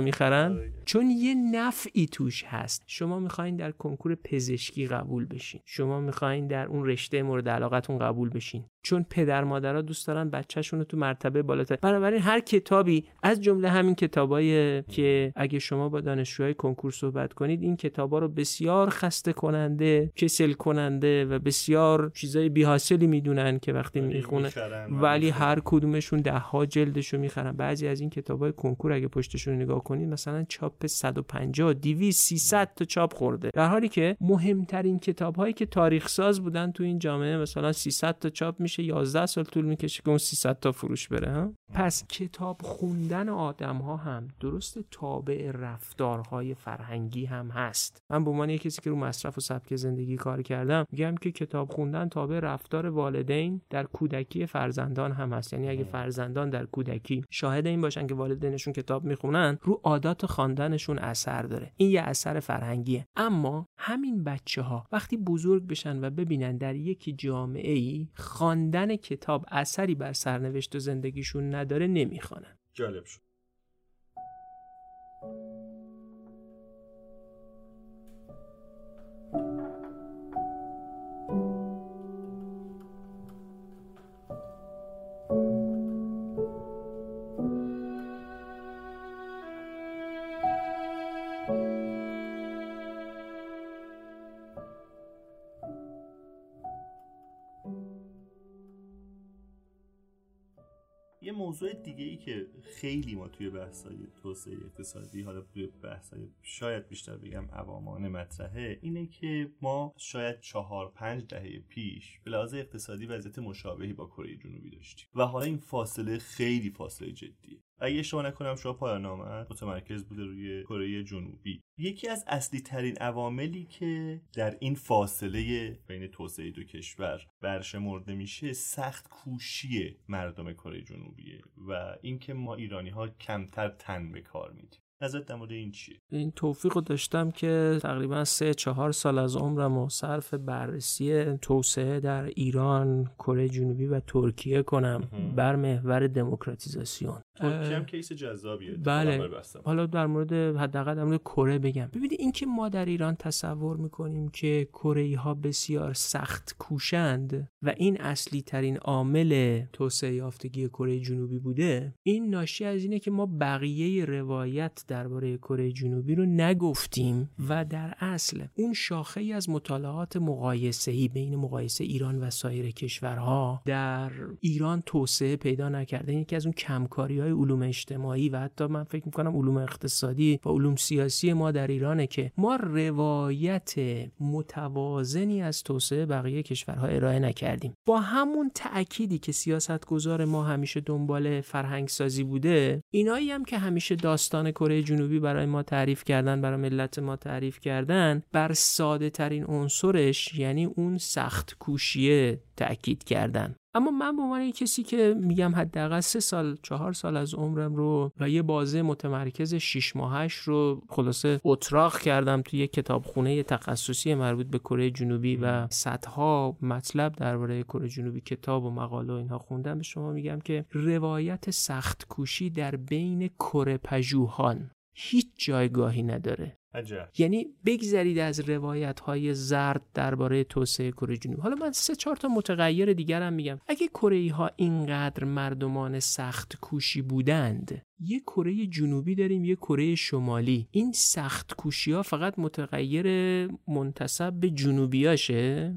می‌خرن. چون یه نفعی توش هست. شما می‌خواین در کنکور پزشکی قبول بشین. شما می‌خواین در اون رشته مورد علاقتون قبول بشین. چون پدر مادرها دوست دارن بچهشون رو تو مرتبه بالاتر. بنابراین هر کتابی از جمله همین کتابایی که اگه شما با دانشجوهای کنکور صحبت کنید این کتابا رو بسیار خسته کننده کسل کننده و بسیار چیزای بیحاصلی می‌دونن که وقتی می‌خونه ولی هر کدومشون ده ها جلدشو می‌خرن. بعضی از این کتابای کنکور اگه پشتشون نگاه کنید مثلا چاپ 150 200 300 تا چاپ خورده. در حالی که مهمترین کتابهایی که تاریخ ساز بودن تو این جامعه مثلا 300 تا چاپ میشه. 11 سال طول می‌کشه که اون 300 تا فروش بره ها؟ پس کتاب خوندن آدم ها هم درست تابع رفتارهای فرهنگی هم هست. من به عنوان کسی که رو مصرف و سبک زندگی کار کردم میگم که کتاب خوندن تابع رفتار والدین در کودکی فرزندان هم هست. یعنی اگه فرزندان در کودکی شاهد این باشن که والدینشون کتاب می‌خونن رو عادات خواندنشون اثر داره. این یه اثر فرهنگیه. اما همین بچه ها وقتی بزرگ بشن و ببینن در یک جامعه ای خواندن کتاب اثری بر سرنوشت و زندگیشون نداره نمی‌خوانن. جالب شد. موضوع دیگه ای که خیلی ما توی بحثای توسعه اقتصادی حالا توی بحثای شاید بیشتر بگم عوامان مطرحه اینه که ما شاید چهار پنج دهه پیش به لحاظ اقتصادی وضعیت مشابهی با کره جنوبی داشتیم. و حالا این فاصله خیلی فاصله جدیه. اگه اشتباه نکنم شما پایان آمد متمرکز بوده روی کره جنوبی. یکی از اصلی ترین عواملی که در این فاصله بین توسعه دو کشور برشمرده میشه سخت کوشی مردم کره جنوبیه و اینکه ما ایرانی ها کمتر تن به کار میدیم. نظرت در مورد این چیه؟ این توفیق رو داشتم که تقریبا سه چهار سال از عمرم و صرف بررسی توسعه در ایران کره جنوبی و ترکیه کنم بر محور دموکراتیزاسیون. ترکیه هم کیس جذابیه. بله. حالا در مورد حداقل در مورد کره بگم. ببینید اینکه ما در ایران تصور می‌کنیم که کره ها بسیار سخت کوشند و این اصلی ترین عامل توسعه یافتگی کره جنوبی بوده این ناشی از اینه که ما بقیه روایت درباره کره جنوبی رو نگفتیم و در اصل اون شاخه ای از مطالعات مقایسه ای بین مقایسه ایران و سایر کشورها در ایران توسعه پیدا نکرده. یکی از اون کمکاری های علوم اجتماعی و حتی من فکر می‌کنم علوم اقتصادی و علوم سیاسی ما در ایرانه که ما روایت متوازنی از توسعه بقیه کشورها ارائه نکردیم. با همون تأکیدی که سیاستگزار ما همیشه دنبال فرهنگ سازی بوده اینایی هم که همیشه داستان کره جنوبی برای ما تعریف کردن برای ملت ما تعریف کردن بر ساده ترین عنصرش یعنی اون سخت کوشیه تأکید کردن. اما من به عنوان کسی که میگم حداقل سه سال چهار سال از عمرم رو و یه بازه متمرکز شیش ماهش رو خلاصه اتراق کردم توی یه کتابخونه تخصصی مربوط به کره جنوبی و صدها مطلب درباره کره جنوبی کتاب و مقاله و اینها خوندم. به شما میگم که روایت سخت کوشی در بین کره پژوهان هیچ جایگاهی نداره. عجب. یعنی بگذرید از روایت های زرد درباره توسعه کره جنوبی. حالا من سه چهار تا متغیر دیگرم میگم. اگه کره ها اینقدر مردمان سخت کوشی بودند یه کره جنوبی داریم یه کره شمالی. این سخت کوشی ها فقط متغیر منتصب به جنوبیاشه؟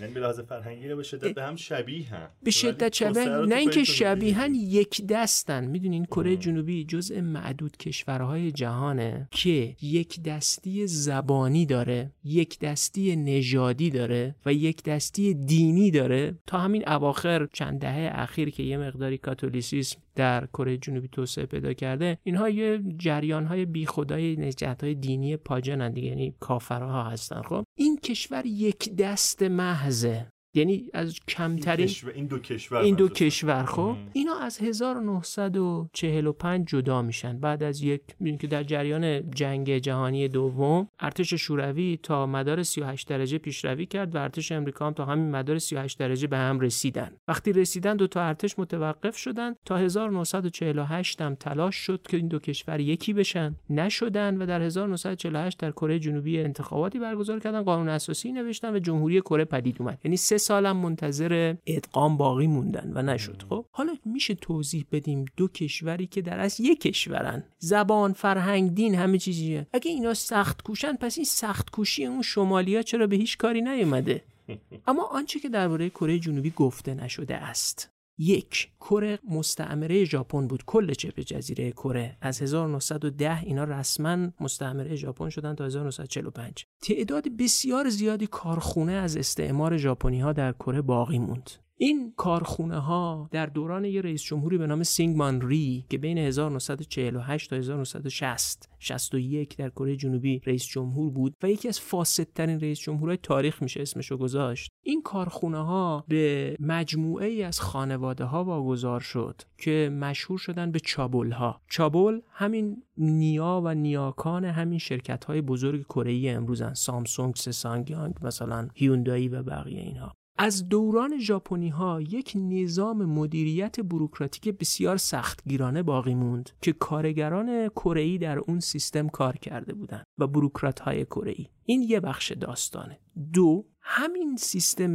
یعنی به لحاظ فرهنگی به شدت به هم شبیه هم. به شدت شبیه نه اینکه شبیهن یک دستن. می‌دونین کره جنوبی جزء معدود کشورهای جهانه که یک دستی زبانی داره یک دستی نژادی داره و یک دستی دینی داره. تا همین اواخر چند دهه اخیر که یه مقداری کاتولیسیسم در کره جنوبی توسعه پیدا کرده اینها یه جریان های بی خدای نجات های دینی پاجنن دیگه یعنی کافرها هستن خب؟ این کشور یک دست محضه. یعنی از کمترین این دو کشور این دو کشور خب؟ اینا از 1945 جدا میشن. بعد از یک که در جریان جنگ جهانی دوم ارتش شوروی تا مدار 38 درجه پیشروی کرد و ارتش امریکا هم تا همین مدار 38 درجه به هم رسیدن. وقتی رسیدن دو تا ارتش متوقف شدن. تا 1948 هم تلاش شد که این دو کشور یکی بشن. نشدن و در 1948 در کره جنوبی انتخاباتی برگزار کردن قانون اساسی نوشتن و جمهوری کره پدید اومد. یعنی سه سالم منتظر ادغام باقی موندن و نشد خب؟ حالا میشه توضیح بدیم دو کشوری که در از یک کشورن. زبان فرهنگ دین همه چیزیه اگه اینا سخت کوشن پس این سخت کوشی اون شمالیا چرا به هیچ کاری نیومده؟ اما آنچه که درباره کره جنوبی گفته نشده است. یک کره مستعمره ژاپن بود. کل چپ جزیره کره. از 1910 اینا رسما مستعمره ژاپن شدن تا 1945 تعداد بسیار زیادی کارخونه از استعمار ژاپنی ها در کره باقی موند. این کارخونه ها در دوران یه رئیس جمهوری به نام سینگمان ری که بین 1948 تا 1960 61 در کره جنوبی رئیس جمهور بود و یکی از فاسدترین رئیس جمهورهای تاریخ میشه اسمشو گذاشت. این کارخونه ها به مجموعه ای از خانواده ها واگذار شد که مشهور شدن به چابل ها چابل همین نیا و نیاکان همین شرکت های بزرگ کره ای امروزن سامسونگ سسانگیانگ مثلا هیوندایی و بقیه اینها. از دوران ژاپنی ها یک نظام مدیریت بروکراتیک بسیار سختگیرانه باقی موند که کارگران کره در اون سیستم کار کرده بودند و بروکرات های کره این یه بخش داستانه. دو همین سیستم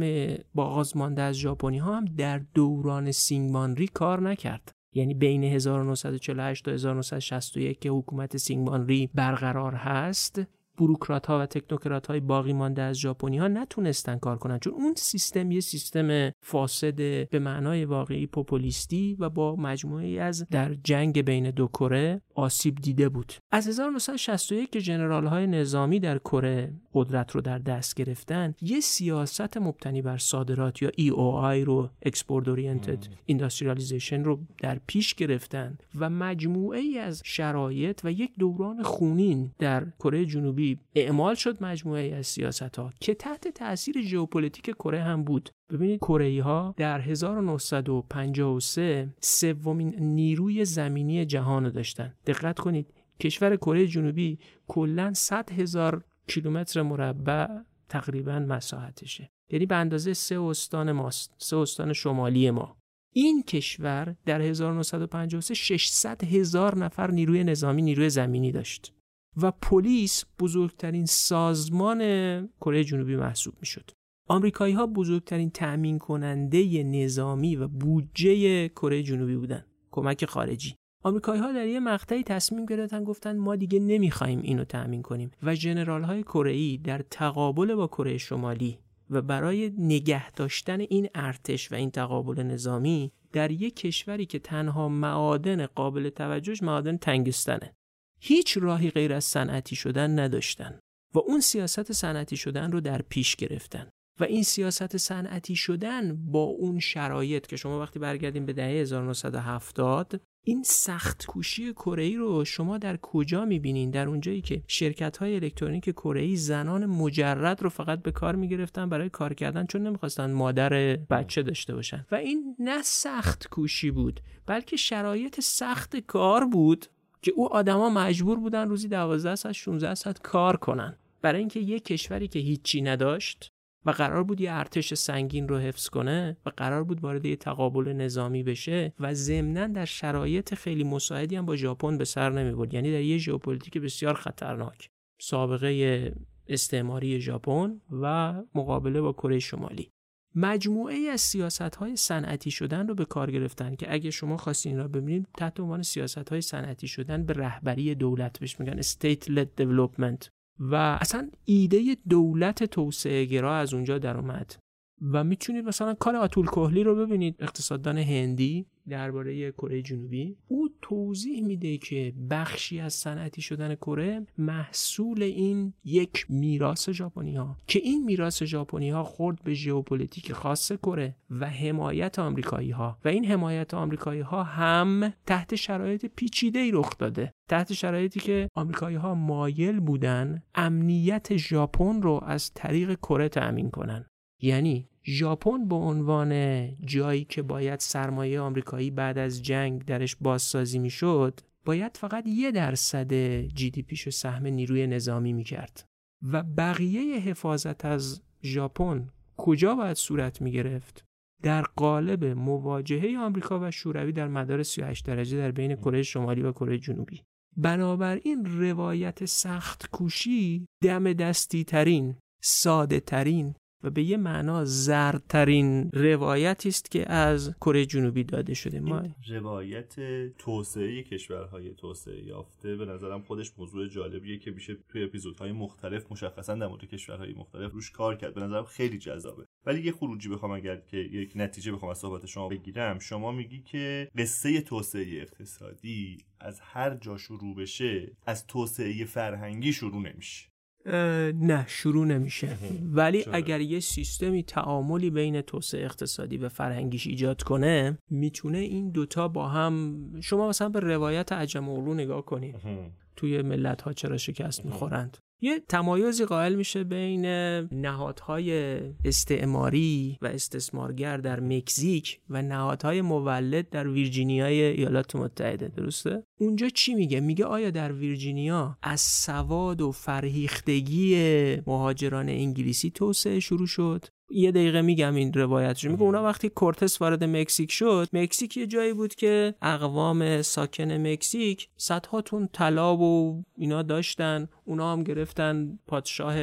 بازمانده از ژاپنی ها هم در دوران سینگمانری کار نکرد. یعنی بین 1948 تا 1961 که حکومت سینگمانری برقرار هست بروکرات ها و تکنوکرات های باقی مانده از ژاپنی ها نتونستن کار کنن. چون اون سیستم یه سیستم فاسد به معنای واقعی پوپولیستی و با مجموعه از در جنگ بین دو کره آسیب دیده بود. از 1961 که جنرال های نظامی در کره قدرت رو در دست گرفتن یه سیاست مبتنی بر صادرات یا EOI رو Export Oriented Industrialization رو در پیش گرفتن و مجموعه ای از شرایط و یک دوران خونین در کره جنوبی اعمال شد مجموعه از سیاست ها که تحت تاثیر ژئوپلیتیک کره هم بود. ببینید کره ها در 1953 سومین نیروی زمینی جهان رو داشتن. دقت کنید کشور کره جنوبی کلا 100 هزار کیلومتر مربع تقریبا مساحتشه. یعنی به اندازه سه استان ماست سه استان شمالی ما. این کشور در 1953 600 هزار نفر نیروی نظامی نیروی زمینی داشت. و پلیس بزرگترین سازمان کره جنوبی محسوب می‌شد. آمریکایی ها بزرگترین تأمین کننده نظامی و بودجه کره جنوبی بودن. کمک خارجی. آمریکایی ها در یه مقطعی تصمیم گرفتن گفتن ما دیگه نمی‌خوایم اینو تأمین کنیم و ژنرال های کره در تقابل با کره شمالی و برای نگه داشتن این ارتش و این تقابل نظامی در یک کشوری که تنها معادن قابل توجهش معادن تنگستانه هیچ راهی غیر از صنعتی شدن نداشتن و اون سیاست صنعتی شدن رو در پیش گرفتن و این سیاست صنعتی شدن با اون شرایط که شما وقتی برگردیم به دهه 1970 این سخت کوشی کره رو شما در کجا می‌بینین؟ در اونجایی که شرکت های الکترونیک کره زنان مجرد رو فقط به کار می‌گرفتن برای کار کردن چون نمی‌خواستن مادر بچه داشته باشن. و این نه سخت کوشی بود بلکه شرایط سخت کار بود. که او آدما مجبور بودن روزی 12 ساعت 16 ساعت کار کنن. برای اینکه یک کشوری که هیچی نداشت و قرار بود یه ارتش سنگین رو حفظ کنه و قرار بود وارد یه تقابل نظامی بشه و ضمنا در شرایط خیلی مساعدی هم با ژاپن به سر نمی یعنی در یه ژئوپلیتیک بسیار خطرناک. سابقه استعماری ژاپن و مقابله با کره شمالی. مجموعه از سیاست های صنعتی شدن رو به کار گرفتن که اگه شما خواستین را ببینید تحت عنوان سیاست های صنعتی شدن به رهبری دولت بهش میگن state led development. و اصلا ایده دولت توسعه گرا از اونجا در اومد. و می‌تونید مثلا کار آتول کوهلی رو ببینید. اقتصاددان هندی درباره کره جنوبی او توضیح میده که بخشی از صنعتی شدن کره محصول این یک میراث ژاپنی ها که این میراث ژاپنی ها خورد به ژئوپلیتیک خاص کره و حمایت آمریکایی ها و این حمایت آمریکایی ها هم تحت شرایط پیچیده ای رخ داده. تحت شرایطی که آمریکایی ها مایل بودن امنیت ژاپن رو از طریق کره تأمین کنن. یعنی ژاپن به عنوان جایی که باید سرمایه آمریکایی بعد از جنگ درش بازسازی می‌شد باید فقط یه درصد جی دی پیش سهم نیروی نظامی می‌کرد و بقیه حفاظت از ژاپن کجا باید صورت می گرفت؟ در قالب مواجهه آمریکا و شوروی در مدار 38 درجه در بین کره شمالی و کره جنوبی بنابراین روایت سخت کوشی دم دستی ترین ساده ترین و به یه معنا زردترین روایتی است که از کره جنوبی داده شده. ما روایت توسعه کشورهای توسعه یافته به نظرم خودش موضوع جالبیه که میشه توی اپیزودهای مختلف مشخصا در مورد کشورهای مختلف روش کار کرد. به نظرم خیلی جذابه. ولی یه خروجی بخوام اگر که یک نتیجه بخوام از صحبت شما بگیرم. شما میگی که قصه توسعه اقتصادی از هر جا شروع بشه از توسعه فرهنگی شروع نمیشه. نه شروع نمیشه. ولی اگر یه سیستمی تعاملی بین توسعه اقتصادی و فرهنگیش ایجاد کنه می‌تونه این دوتا با هم شما مثلا به روایت عجم اولو نگاه کنید. توی ملت ها چرا شکست می‌خورند. یه تمایزی قائل میشه بین نهادهای استعماری و استثمارگر در مکزیک و نهادهای مولد در ویرجینیای ایالات متحده درسته؟ اونجا چی میگه؟ میگه آیا در ویرجینیا از سواد و فرهیختگی مهاجران انگلیسی توسعه شروع شد؟ یه دقیقه میگم این روایت رو. میگه اونا وقتی کورتس وارد مکزیک شد مکزیک یه جایی بود که اقوام ساکن مکزیک صدها تون طلا و اینا داشتن. اونا هم گرفتن پادشاه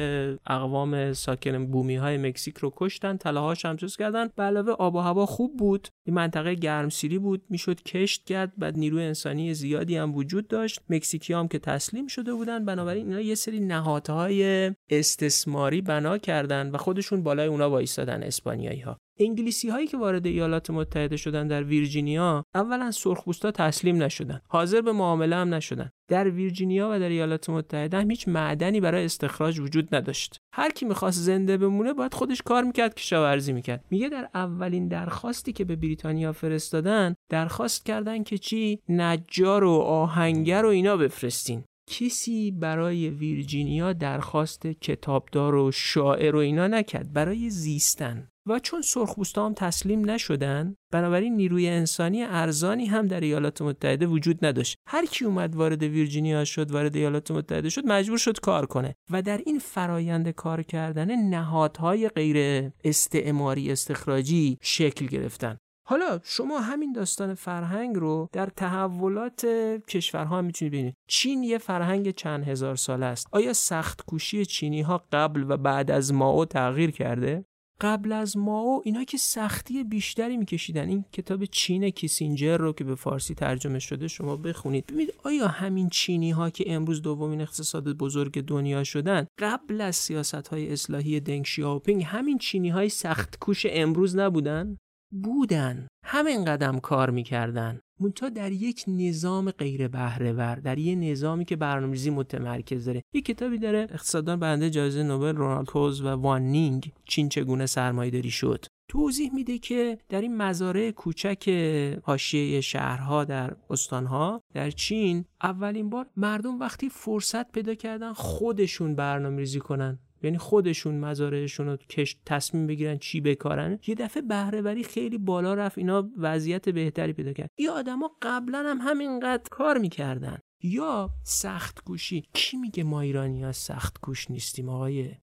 اقوام ساکن بومی های مکزیک رو کشتن طلاهاش هم چیز کردن. به علاوه آب و هوا خوب بود. این منطقه گرمسیری بود. می‌شد کشت کرد. بعد نیروی انسانی زیادی هم وجود داشت. مکزیکی هم که تسلیم شده بودن. بنابراین اینا یه سری نهادهای استثماری بنا کردن و خودشون بالای اونا وایستادن اسپانیایی ها انگلیسی هایی که وارد ایالات متحده شدن در ویرجینیا اولا سرخپوستا تسلیم نشدن. حاضر به معامله هم نشدن. در ویرجینیا و در ایالات متحده هم هیچ معدنی برای استخراج وجود نداشت. هر کی می‌خواست زنده بمونه باید خودش کار می‌کرد کشاورزی می‌کرد. میگه در اولین درخواستی که به بریتانیا فرستادن درخواست کردن که چی؟ نجار و آهنگر و اینا بفرستین. کسی برای ویرجینیا درخواست کتابدار و شاعر و اینا نکرد برای زیستن. و چون سرخپوستا هم تسلیم نشدن بنابراین نیروی انسانی ارزانی هم در ایالات متحده وجود نداشت. هر کی اومد وارد ویرجینیا شد وارد ایالات متحده شد مجبور شد کار کنه. و در این فرایند کار کردن نهادهای غیر استعماری استخراجی شکل گرفتن. حالا شما همین داستان فرهنگ رو در تحولات کشورها هم می‌تونید ببینید. چین یه فرهنگ چند هزار ساله است. آیا سخت کوشی چینی ها قبل و بعد از ماو تغییر کرده؟ قبل از ماو اینا که سختی بیشتری میکشیدن. این کتاب چین کیسینجر رو که به فارسی ترجمه شده شما بخونید. ببینید آیا همین چینی ها که امروز دومین اقتصاد بزرگ دنیا شدن قبل از سیاست های اصلاحی دنگ شیاوپینگ همین چینی های سخت کوش امروز نبودن؟ بودن همین قدم کار می‌کردن. منتها در یک نظام غیر بهرهور در یه نظامی که برنامه‌ریزی متمرکز داره. یه کتابی داره اقتصاددان برنده جایزه نوبل رونالد کوز و وان نینگ چین چگونه سرمایه‌داری شد. توضیح میده که در این مزارع کوچک حاشیه شهرها در استانها در چین اولین بار مردم وقتی فرصت پیدا کردن خودشون برنامه ریزی کنن. یعنی خودشون مزارعشون رو کش تصمیم بگیرن چی بکارن. یه دفعه بهره خیلی بالا رفت اینا وضعیت بهتری پیدا کرد. این آدما قبلا هم همینقدر کار می‌کردن. یا سخت گوشی کی میگه ما ایرانی ها سخت گوش نیستیم آقای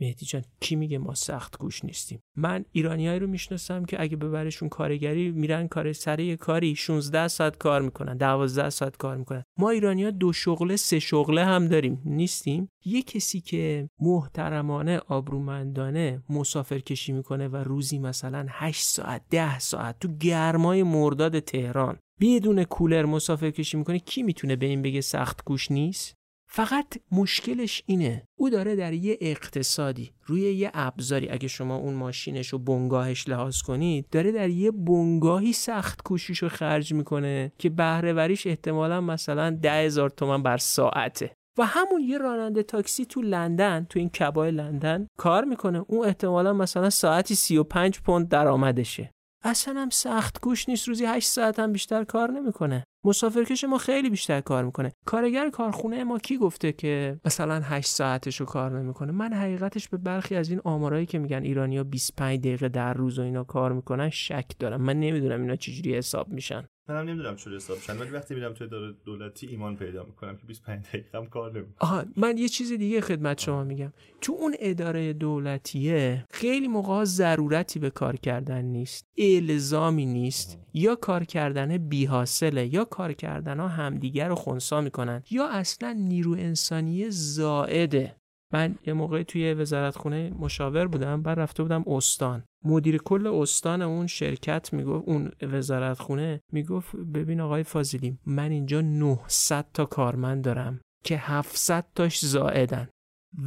مهدی جان کی میگه ما سخت گوش نیستیم؟ من ایرانیایی رو می‌شناسم که اگه ببرشون کارگری میرن کار سره کاری 16 ساعت کار می‌کنن 12 ساعت کار می‌کنن. ما ایرانیا دو شغله سه شغله هم داریم. نیستیم؟ یه کسی که محترمانه آبرومندانه مسافر کشی می‌کنه و روزی مثلا 8 ساعت 10 ساعت تو گرمای مرداد تهران بدون کولر مسافر کشی می‌کنه کی می‌تونه به این بگه سخت گوش نیست؟ فقط مشکلش اینه. او داره در یه اقتصادی روی یه ابزاری اگه شما اون ماشینش و بنگاهش لحاظ کنید داره در یه بنگاهی سخت کوشیش رو خرج می‌کنه که بهرهوریش احتمالا مثلا ده هزار تومن بر ساعته. و همون یه راننده تاکسی تو لندن تو این کبای لندن کار می‌کنه. اون احتمالا مثلا ساعتی 35 پوند درآمدشه. اصلا هم سخت گوش نیست روزی 8 ساعت هم بیشتر کار نمی‌کنه. مسافرکش ما خیلی بیشتر کار می‌کنه. کارگر کارخونه ما کی گفته که مثلا 8 ساعتش رو کار نمی‌کنه؟ من حقیقتش به برخی از این آمارایی که میگن ایرانیا 25 دقیقه در روز و اینا کار می‌کنن شک دارم. من نمی‌دونم اینا چجوری حساب میشن. منم نمی‌دونم چه حساب شن ولی وقتی میرم توی داره دولتی ایمان پیدا می‌کنم که 25 دقیقه هم کار نمی‌کنم. آها من یه چیز دیگه خدمت شما میگم. تو اون اداره دولتیه خیلی موقع ضرورتی به کار کردن نیست. الزامی نیست. یا کار کردن بی حاصله یا کار کردن ها همدیگر رو خونسا می‌کنن یا اصلا نیرو انسانی زائده. من یه موقع توی وزارت خونه مشاور بودم بعد رفته بودم استان. مدیر کل استان اون شرکت می‌گفت اون وزارت خونه می‌گفت ببین آقای فاضلی من اینجا 900 تا کارمند دارم که 700 تاش زائدن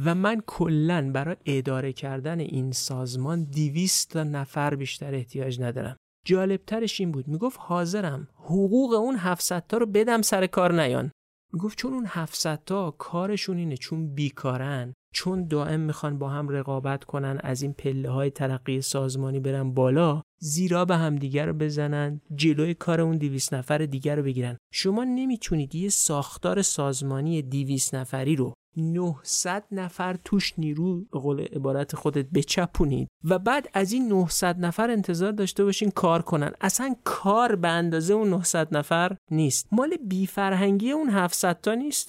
و من کلا برای اداره کردن این سازمان 200 تا نفر بیشتر احتیاج ندارم. جالبترش این بود. می‌گفت حاضرم. حقوق اون 700 تا رو بدم سر کار نیان. می‌گفت چون اون 700 تا کارشون اینه چون بیکارن چون دائم می‌خوان با هم رقابت کنن از این پله های ترقی سازمانی برن بالا زیرا به هم دیگر رو بزنن جلوی کار اون دیویس نفر دیگر رو بگیرن. شما نمی‌تونید یه ساختار سازمانی دیویس نفری رو 900 نفر توش نیرو به قول عبارت خودت بچپونید. و بعد از این 900 نفر انتظار داشته باشین کار کنن. اصلا کار به اندازه اون 900 نفر نیست. مال بی فرهنگی اون 700 تا نیست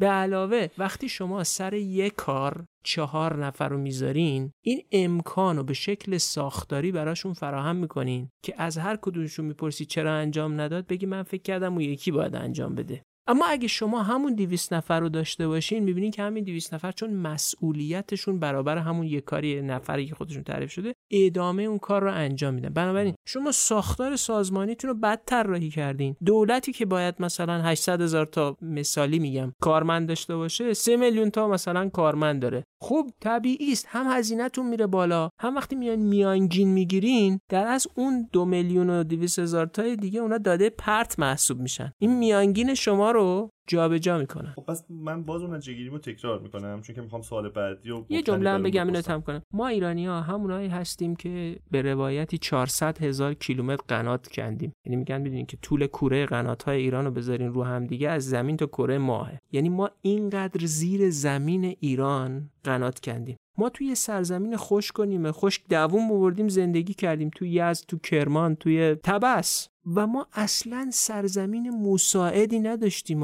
به علاوه وقتی شما سر یک کار چهار نفر رو می‌ذارین این امکان رو به شکل ساختاری براشون فراهم می‌کنین که از هر کدومشون می‌پرسی چرا انجام نداد بگی من فکر کردم اون یکی باید انجام بده. اما اگه شما همون 200 نفر رو داشته باشین می‌بینین که همین 200 نفر چون مسئولیتشون برابر همون یک کاری نفری که خودشون تعریف شده ادامه اون کار رو انجام میدن. بنابراین شما ساختار سازمانیتون رو بد طراحی کردین. دولتی که باید مثلا 800 هزار تا مثالی میگم کارمند داشته باشه 3 میلیون تا مثلا کارمند داره. خب طبیعی است. هم هزینهتون میره بالا. هم وقتی میان میانگین می‌گیرین در از اون دو میلیون و 200 هزار تا دیگه اونا داده پرت محسوب میشن. این میانگین شما رو جابجا می‌کنن. خب پس من باز اون نتیجهگیریمو تکرار می‌کنم چون که می‌خوام سوال بعدی و یه جمله هم بگم اینو تم کنم. ما ایرانی ها همونایی هستیم که به روایتی 400 هزار کیلومتر قنات کندیم. یعنی میگن می‌دونین که طول کوره قنات های ایران رو بذارین رو هم دیگه از زمین تا کره ماهه. یعنی ما اینقدر زیر زمین ایران قنات کندیم. ما توی سرزمین خوش کنیم خشک دووم بردیم زندگی کردیم. توی یزد تو کرمان توی تبس. و ما اصلا سرزمین مساعدی نداشتیم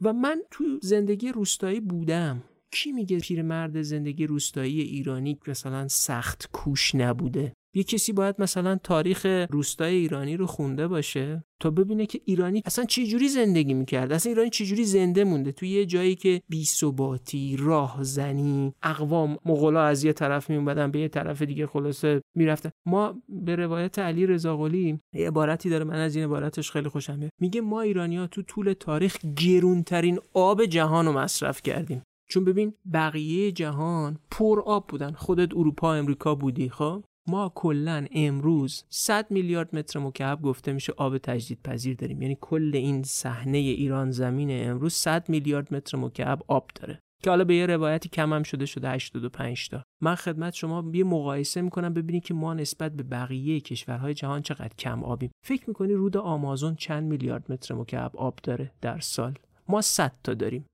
و من تو زندگی روستایی بودم. کی میگه پیرمرد زندگی روستایی ایرانی مثلا سخت کوش نبوده؟ یه کسی باید مثلا تاریخ روستای ایرانی رو خونده باشه تا ببینه که ایرانی اصلا چه جوری زندگی می‌کرد اصلا ایرانی چه جوری زنده مونده. توی یه جایی که بی ثباتی راهزنی اقوام مغلا از یه طرف میومدن به یه طرف دیگه خلاصه می‌رفتن. ما به روایت علی رضا قلی یه عبارتی داره من از این عبارتش خیلی خوشم میاد. میگه ما ایرانی تو طول تاریخ گرونترین آب جهان رو مصرف کردیم. چون ببین بقیه جهان پر آب بودن. خودت اروپا امریکا بودی خب؟ ما کلا امروز 100 میلیارد متر مکعب گفته میشه آب تجدید پذیر داریم. یعنی کل این صحنه ایران زمین امروز 100 میلیارد متر مکعب آب داره. که حالا به یه روایتی کم هم شده شده 85 تا. من خدمت شما یه مقایسه می‌کنم ببینید که ما نسبت به بقیه کشورهای جهان چقدر کم آبیم. فکر می‌کنی رود آمازون چند میلیارد متر مکعب آب داره در سال؟ ما 100 تا داریم.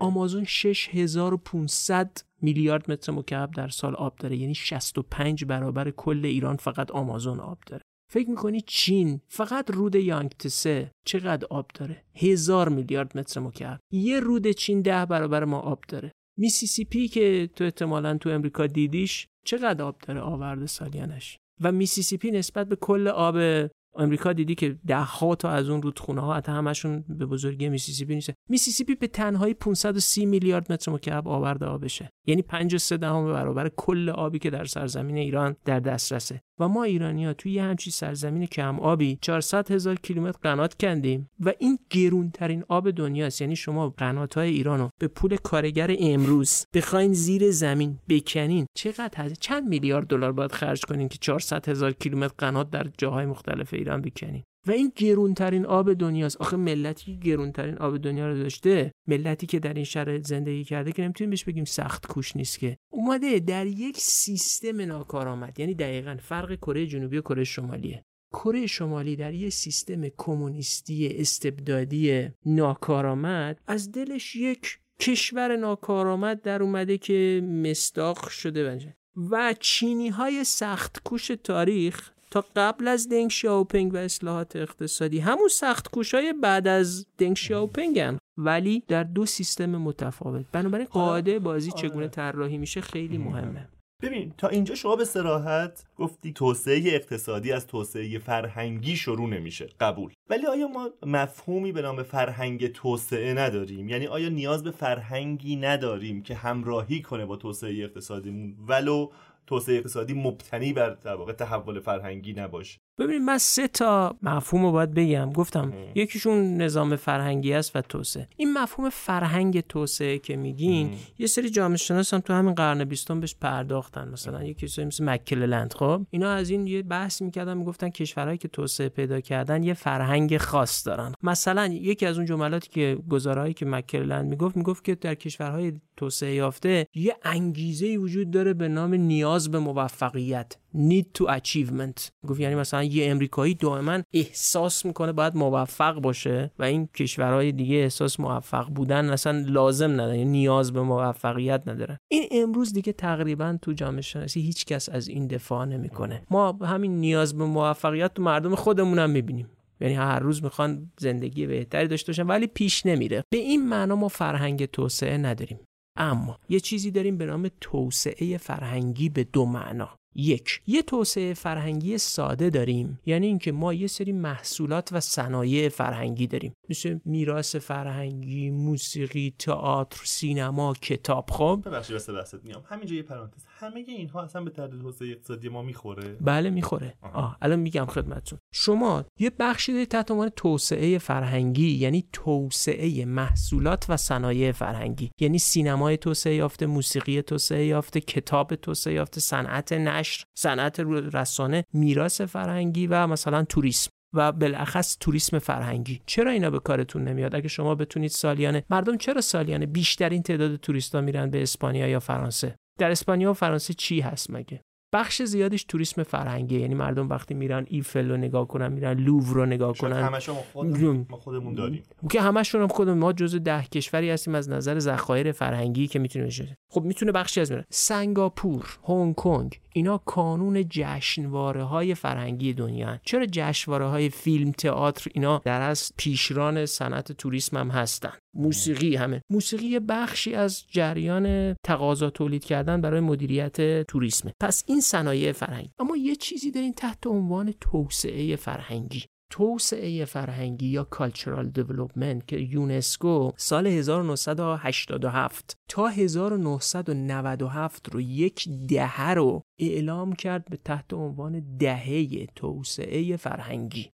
آمازون 6500 میلیارد متر مکعب در سال آب داره. یعنی 65 برابر کل ایران فقط آمازون آب داره. فکر می‌کنی چین فقط رود یانگتسه چقدر آب داره؟ هزار میلیارد متر مکعب. یه رود چین ده برابر ما آب داره. میسیسیپی که تو احتمالا تو امریکا دیدیش چقدر آب داره آورده سالیانش؟ و میسیسیپی نسبت به کل آب امریکا دیدی که ده ها تا از اون رودخونه ها حتی همشون به بزرگی میسیسیپی نیست میسیسیپی به تنهایی 530 میلیارد متر مکعب آورده آبشه. یعنی 5 3 دهم برابر کل آبی که در سرزمین ایران در دسترسه. و ما ایرانی ها توی یه همچی سرزمین کم آبی 400 هزار کیلومتر قنات کندیم و این گرونترین آب دنیاست. یعنی شما قنات های ایرانو به پول کارگر امروز بخواین زیر زمین بکنین. چقدر هزینه چند میلیارد دلار باید خرج کنین که 400 هزار کیلومتر قنات در جاهای مختلف ایران بکنین و این گرونترین آب دنیاست. آخه ملتی که گرونترین آب دنیا رو داشته ملتی که در این شرایط زندگی کرده که نمی‌تونیم بهش بگیم سخت کوش نیست که. اومده در یک سیستم ناکارآمد. یعنی دقیقا فرق کره جنوبی و کره شمالیه. کره شمالی در یک سیستم کمونیستی استبدادی ناکارآمد از دلش یک کشور ناکارآمد در اومده که مستاق شده بنجه. و چینی های سخت کوش تاریخ تا قبل از دنگ شاوپنگ و اصلاحات اقتصادی. همون سخت کوشای بعد از دنگ شاوپنگن. ولی در دو سیستم متفاوت. بنابراین قاعده بازی آره. چگونه طراحی میشه خیلی مهمه. ببین تا اینجا شما به سراحت گفتی توسعه اقتصادی از توسعه فرهنگی شروع نمیشه. قبول. ولی آیا ما مفهومی به نام فرهنگ توسعه نداریم؟ یعنی آیا نیاز به فرهنگی نداریم که همراهی کنه با توسعه اقتصادیمون؟ ولو توسعه اقتصادی مبتنی بر در واقع تحول فرهنگی نباشه. ببینید من سه تا مفهوم رو باید بگم. گفتم یکیشون نظام فرهنگی است و توسعه. این مفهوم فرهنگ توسعه که میگین یه سری جامعه شناس هم تو همین قرن بیستم بهش پرداختن. مثلا یکی کسایی مثل مکللند. خب اینا از این یه بحث می‌کردن می‌گفتن کشورهایی که توسعه پیدا کردن یه فرهنگ خاص دارن. مثلا یکی از اون جملاتی که گزارهایی که مکللند می‌گفت می‌گفت که در کشورهای توسعه یافته یه انگیزه وجود داره به نام نیاز به موفقیت. Need to achievement. گفت یعنی مثلا یه امریکایی دائما احساس می‌کنه باید موفق باشه و این کشورهای دیگه احساس موفق بودن اصلا لازم نداره یعنی نیاز به موفقیت نداره این امروز دیگه تقریبا تو جامعه شناسی هیچ کس از این دفاع نمی‌کنه. ما همین نیاز به موفقیت تو مردم خودمون هم می‌بینیم. یعنی هر روز می‌خوان زندگی بهتری داشته باشن ولی پیش نمیره. به این معنا ما فرهنگ توسعه نداریم. اما یه چیزی داریم به نام توسعه فرهنگی به دو معنا. یک. یه توسعه فرهنگی ساده داریم. یعنی اینکه ما یه سری محصولات و صنایع فرهنگی داریم. مثل میراث فرهنگی موسیقی تئاتر سینما کتاب خب؟ ببخشید واسه بحثت میام. همینجا یه پرانتز. همه اینها اصلا به درد توسعه اقتصادی ما می‌خوره؟ بله می‌خوره. آه الان میگم خدمتتون. شما یه بخشی دارید تحت عنوان توسعه فرهنگی یعنی توسعه محصولات و صنایع فرهنگی. یعنی سینمای توسعه یافته موسیقی توسعه یافته کتاب توسعه یافته صنعت نشر صنعت رسانه میراث فرهنگی و مثلا توریسم. و بالاخص توریسم فرهنگی. چرا اینا به کارتون نمیاد؟ اگه شما بتونید سالیانه مردم چرا سالیانه بیشترین تعداد توریستا میرن به اسپانیا یا فرانسه؟ در اسپانیا و فرانسه چی هست مگه؟ بخش زیادش توریسم فرهنگی یعنی مردم وقتی میرن ایفل رو نگاه کنن میرن لوور رو نگاه کنن. همش خودمون, خودمون داریم. که همشون هم خودمون ما جزو ده کشوری هستیم از نظر ذخایر فرهنگی که می‌تونه بشه. خب می‌تونه بخشی از میرن سنگاپور هنگ کنگ. اینا کانون جشنواره های فرهنگی دنیا هن. چرا جشنواره های فیلم تئاتر اینا در از پیشران صنعت توریسم هم هستن؟ موسیقی همه. موسیقی بخشی از جریان تقاضا تولید کردن برای مدیریت توریسمه. پس این صنایع فرهنگی. اما یه چیزی دارین تحت عنوان توسعه فرهنگی. توسعه فرهنگی یا کالچرال دیولپمنت که یونسکو سال 1987 تا 1997 رو یک دهه رو اعلام کرد به تحت عنوان دهه توسعه فرهنگی.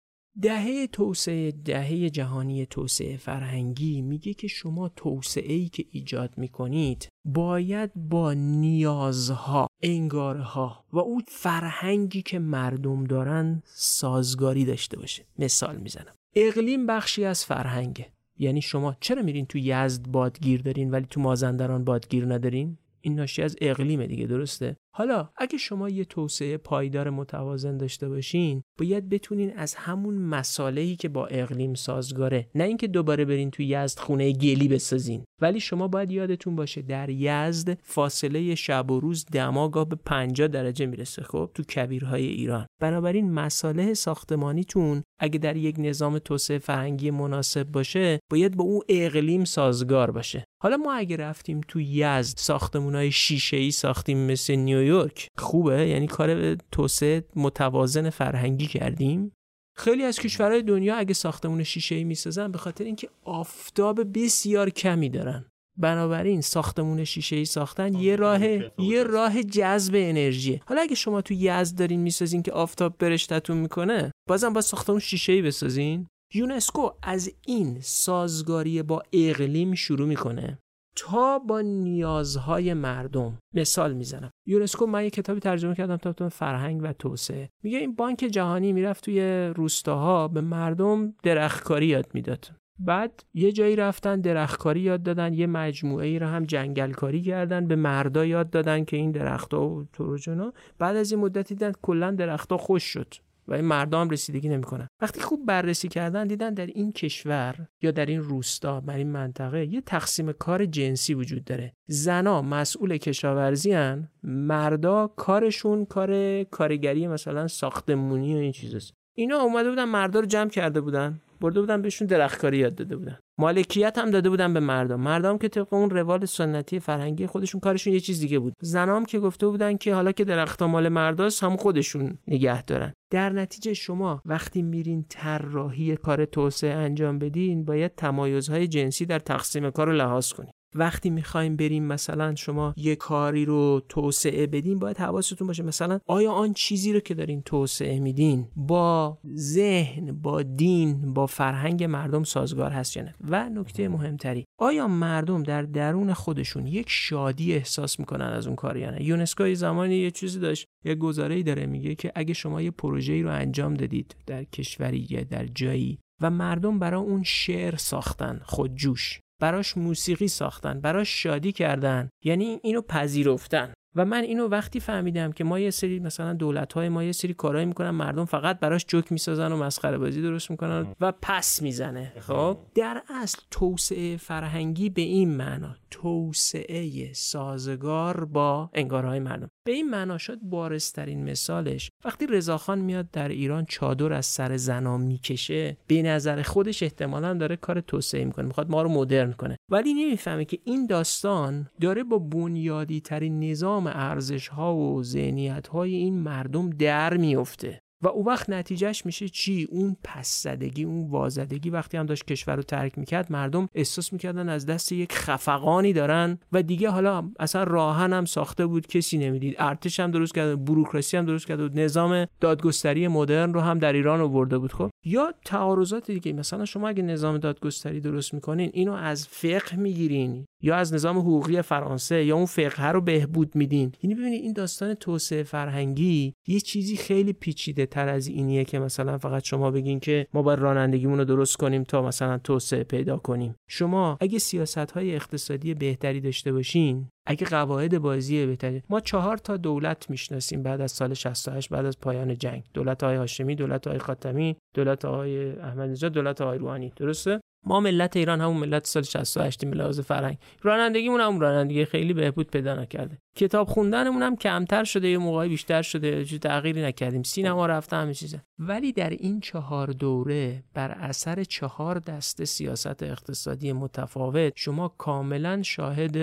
دهه توسعه دهه جهانی توسعه فرهنگی میگه که شما توسعه ای که ایجاد می‌کنید باید با نیازها انگارها و اون فرهنگی که مردم دارن سازگاری داشته باشه. مثال می‌زنم. اقلیم بخشی از فرهنگه. یعنی شما چرا میرین تو یزد بادگیر دارین ولی تو مازندران بادگیر ندارین؟ این ناشی از اقلیم دیگه درسته؟ حالا اگه شما یه توسعه پایدار متوازن داشته باشین باید بتونین از همون مسالهی که با اقلیم سازگاره نه اینکه دوباره برین تو یزد خونه گلی بسازین. ولی شما باید یادتون باشه در یزد فاصله شب و روز دماغا به 50 درجه می‌رسه خب؟ تو کبیرهای ایران. بنابراین مساله ساختمانیتون اگه در یک نظام توسعه فرهنگی مناسب باشه باید با اون اقلیم سازگار باشه. حالا ما اگه رفتیم تو یزد ساختمونای شیشه ای ساختیم مثل نیویورک. خوبه؟ یعنی کار توسعه متوازن فرهنگی کردیم. خیلی از کشورهای دنیا اگه ساختمون شیشه ای می‌سازن به خاطر اینکه آفتاب بسیار کمی دارن. بنابراین ساختمون شیشه ای ساختن یه راه یه راه جذب انرژی حالا اگه شما تو یزد دارین می‌سازین که آفتاب برشتتون می‌کنه بازم با ساختمون شیشه ای بسازین. یونسکو از این سازگاری با اقلیم شروع می‌کنه. تا با نیازهای مردم. مثال می‌زنم. یونسکو من یه کتابی ترجمه کردم تا فرهنگ و توسعه. میگه این بانک جهانی می‌رفت توی روستاها به مردم درختکاری یاد می‌داد. بعد یه جایی رفتن درختکاری یاد دادن یه مجموعه ای رو هم جنگلکاری کردن به مردا یاد دادن که این درختها و تروجنا بعد از این مدتی دیدن کلا درختها خوش شد. و این مردم رسیدگی نمی‌کنن. وقتی خوب بررسی کردن دیدن در این کشور یا در این روستا در این منطقه یه تقسیم کار جنسی وجود داره. زنا مسئول کشاورزی هن مردا کارشون کار کارگری مثلا ساختمونی و این چیزاست. اینا اومده بودن مردا رو جمع کرده بودن. برده بودن بهشون درختکاری یاد داده بودن. مالکیت هم داده بودن به مردم. مردم که طبق اون روال سنتی فرهنگی خودشون کارشون یه چیز دیگه بود. زنام که گفته بودن که حالا که درختها مال مرداست هم خودشون نگه دارن. در نتیجه شما وقتی میرین طراحی کار توسعه انجام بدین باید تمایزهای جنسی در تقسیم کار رو لحاظ کنید وقتی می‌خوایم بریم مثلا شما یه کاری رو توسعه بدین باید حواستون باشه مثلا آیا آن چیزی رو که دارین توسعه میدین با ذهن با دین با فرهنگ مردم سازگار هست یا نه؟ و نکته مهمتری آیا مردم در درون خودشون یک شادی احساس می‌کنن از اون کار یا نه؟ یونسکو زمانی یه چیزی داشت یه گزاره‌ای داره میگه که اگه شما یه پروژه‌ای رو انجام دادید در کشوری یا در جایی و مردم برای اون شعر ساختن خودجوش براش موسیقی ساختن براش شادی کردن یعنی اینو پذیرفتن. و من اینو وقتی فهمیدم که ما یه سری مثلا دولت های ما یه سری کارهایی می‌کنن مردم فقط براش جوک می‌سازن و مسخره بازی درست می‌کنن و پس می‌زنه. خب؟ در اصل توسعه فرهنگی به این معنا توسعه سازگار با انگارهای مردم. به این معنا شد بارسترین مثالش وقتی رضاخان میاد در ایران چادر از سر زنا می‌کشه به نظر خودش احتمالا داره کار توسعه می‌کنه می‌خواد ما رو مدرن کنه. ولی نمی‌فهمه که این داستان داره با بنیادی ترین نظام ارزش ها و ذهنیت های این مردم در میفته و اون وقت نتیجهش میشه چی؟ اون پس زدگی اون وازدگی. وقتی هم داشت کشور رو ترک می‌کرد مردم احساس می‌کردن از دست یک خفقانی دارن و دیگه حالا اصلا راهن هم ساخته بود کسی نمی‌دید. ارتش هم درست کرده بروکراسی هم درست کرده بود. نظام دادگستری مدرن رو هم در ایران آورده بود خب. یا تعارضات دیگه مثلا شما اگه نظام دادگستری درست می‌کنین اینو از فقه می‌گیرین. یا از نظام حقوقی فرانسه یا اون فقه رو بهبود میدین. یعنی ببینید این داستان توسعه فرهنگی یه چیزی خیلی پیچیده تر از اینیه که مثلا فقط شما بگین که ما باید رانندگیمون رو درست کنیم تا مثلا توسعه پیدا کنیم. شما اگه سیاست های اقتصادی بهتری داشته باشین اگه قواعد بازی بهتری ما چهار تا دولت می‌شناسیم بعد از سال 68 بعد از پایان جنگ. دولت های هاشمی دولت های خاتمی دولت های احمدی نژاد دولت های روحانی. درسته؟ ما ملت ایران همون ملت سال 68 لحاظ فرهنگ. رانندگیمون هم رانندگی خیلی بهبود پیدا نکرده. کتاب خوندنمون هم کمتر شده یه موقعی بیشتر شده چه تغییری نکردیم. سینما رفته همه چیزه. ولی در این چهار دوره بر اثر چهار دسته سیاست اقتصادی متفاوت شما کاملا شاهد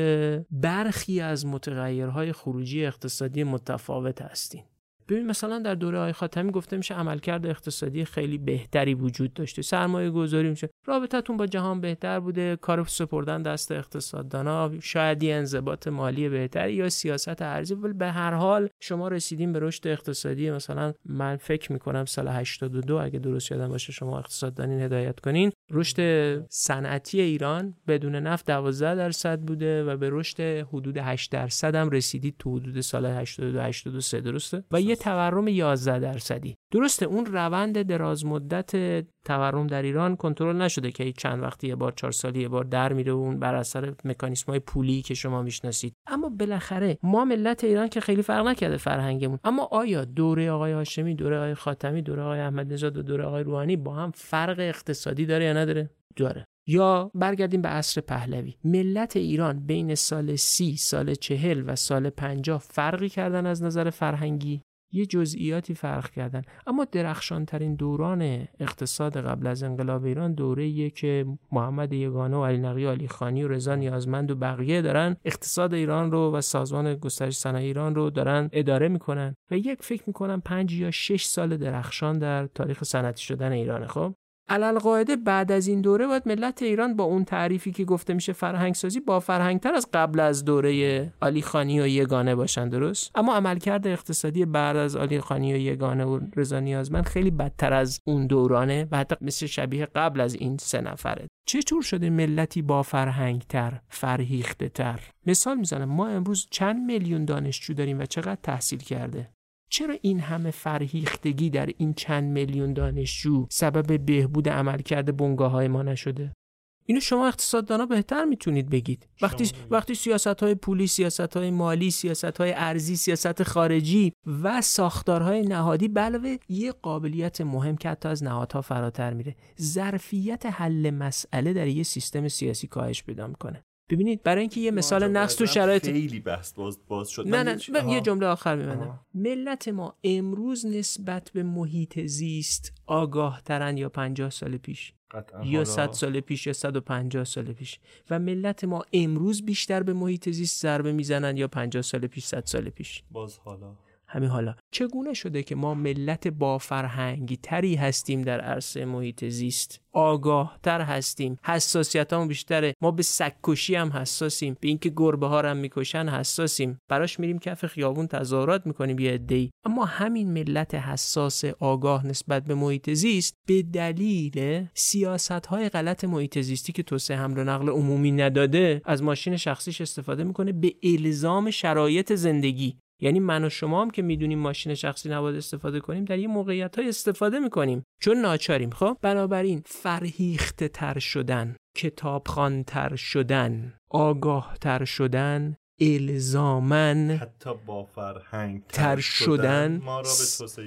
برخی از متغیرهای خروجی اقتصادی متفاوت هستین. ببین مثلا در دوره های خاتمی گفته میشه عملکرد اقتصادی خیلی بهتری وجود داشته. سرمایه گذاری میشه. رابطتون با جهان بهتر بوده. کار سپردن دست اقتصاددانا شاید یه انضباط مالی بهتری یا سیاست ارزی. ولی به هر حال شما رسیدیم به رشد اقتصادی مثلا من فکر می‌کنم سال 82 اگه درست یادم باشه شما اقتصاددانین هدایت کنین. رشد صنعتی ایران بدون نفت 12 درصد بوده و به رشد حدود 8 درصد هم رسیدید تو حدود سال 82 83 درسته؟ و یه تورم 11 درصدی. درسته اون روند دراز مدت تورم در ایران کنترل نشده که چند وقتی یه بار چهار سالی یه بار در میره اون بر اثر مکانیسم های پولی که شما می‌شناسید. اما بالاخره ما ملت ایران که خیلی فرق نکرده فرهنگمون. اما آیا دوره آقای هاشمی دوره آقای خاتمی دوره آقای احمد نژاد و دوره آقای روحانی با هم فرق اقتصادی داره یا نداره؟ داره. یا برگردیم به عصر پهلوی. ملت ایران بین سال سی سال چهل و سال پنجاه فرقی کردن از نظر فرهنگی؟ یه جزئیاتی فرق کردن. اما درخشانترین دوران اقتصاد قبل از انقلاب ایران دوره که محمد یگانه و علی نقی علی خانی و رضا نیازمند و بقیه دارن اقتصاد ایران رو و سازمان گسترش صنایع ایران رو دارن اداره می‌کنن و یک فکر می‌کنم پنج یا شش سال درخشان در تاریخ صنعتی شدن ایرانه خب؟ قاعده بعد از این دوره باید ملت ایران با اون تعریفی که گفته میشه فرهنگ سازی با فرهنگتر از قبل از دوره علی خانی و یگانه باشن درست؟ اما عملکرد اقتصادی بعد از علی خانی و یگانه و رضا نیازمند خیلی بدتر از اون دورانه و حتی مثل شبیه قبل از این سه نفره. چطور شده ملتی با فرهنگتر فرهیخته تر مثال می‌زنم ما امروز چند میلیون دانشجو داریم و چقدر تحصیل کرده؟ چرا این همه فرهیختگی در این چند میلیون دانشجو سبب بهبود عملکرد بنگاه های ما نشده؟ اینو شما اقتصاددانا بهتر می‌تونید بگید. وقتی وقتی سیاست های پولی سیاست های مالی سیاست های ارزی سیاست خارجی و ساختارهای نهادی علاوه یه قابلیت مهم که حتی از نهادها فراتر میره. ظرفیت حل مسئله در یه سیستم سیاسی کاهش پیدا می‌کنه. ببینید برای اینکه یه مثال نقص تو شرایط خیلی بحث باز, باز شد. نه نه من یه جمله آخر میبندم ملت ما امروز نسبت به محیط زیست آگاه ترن یا 50 سال پیش یا 100 سال پیش یا 150 سال پیش. و ملت ما امروز بیشتر به محیط زیست ضربه می‌زنن یا 50 سال پیش 100 سال پیش. باز حالا. همین حالا. چگونه شده که ما ملت با فرهنگی تری هستیم در عرصه محیط زیست؟ آگاه تر هستیم. حساسیت هم بیشتره. ما به سگکشی هم حساسیم. به اینکه گربه ها هم می‌کشن حساسیم. براش میریم کف خیابون تظاهرات می‌کنیم یه عده‌ای. اما همین ملت حساس آگاه نسبت به محیط زیست به دلیل سیاست های غلط محیط زیستی که توسعه حمل و نقل عمومی نداده از ماشین شخصیش استفاده می‌کنه به الزام شرایط زندگی. یعنی من و شما هم که می‌دونیم ماشین شخصی نباید استفاده کنیم در یه موقعیت های استفاده می‌کنیم. چون ناچاریم خب؟ بنابراین فرهیخته تر شدن تر شدن آگاه تر شدن الزامن حتی با فرهنگ تر شدن,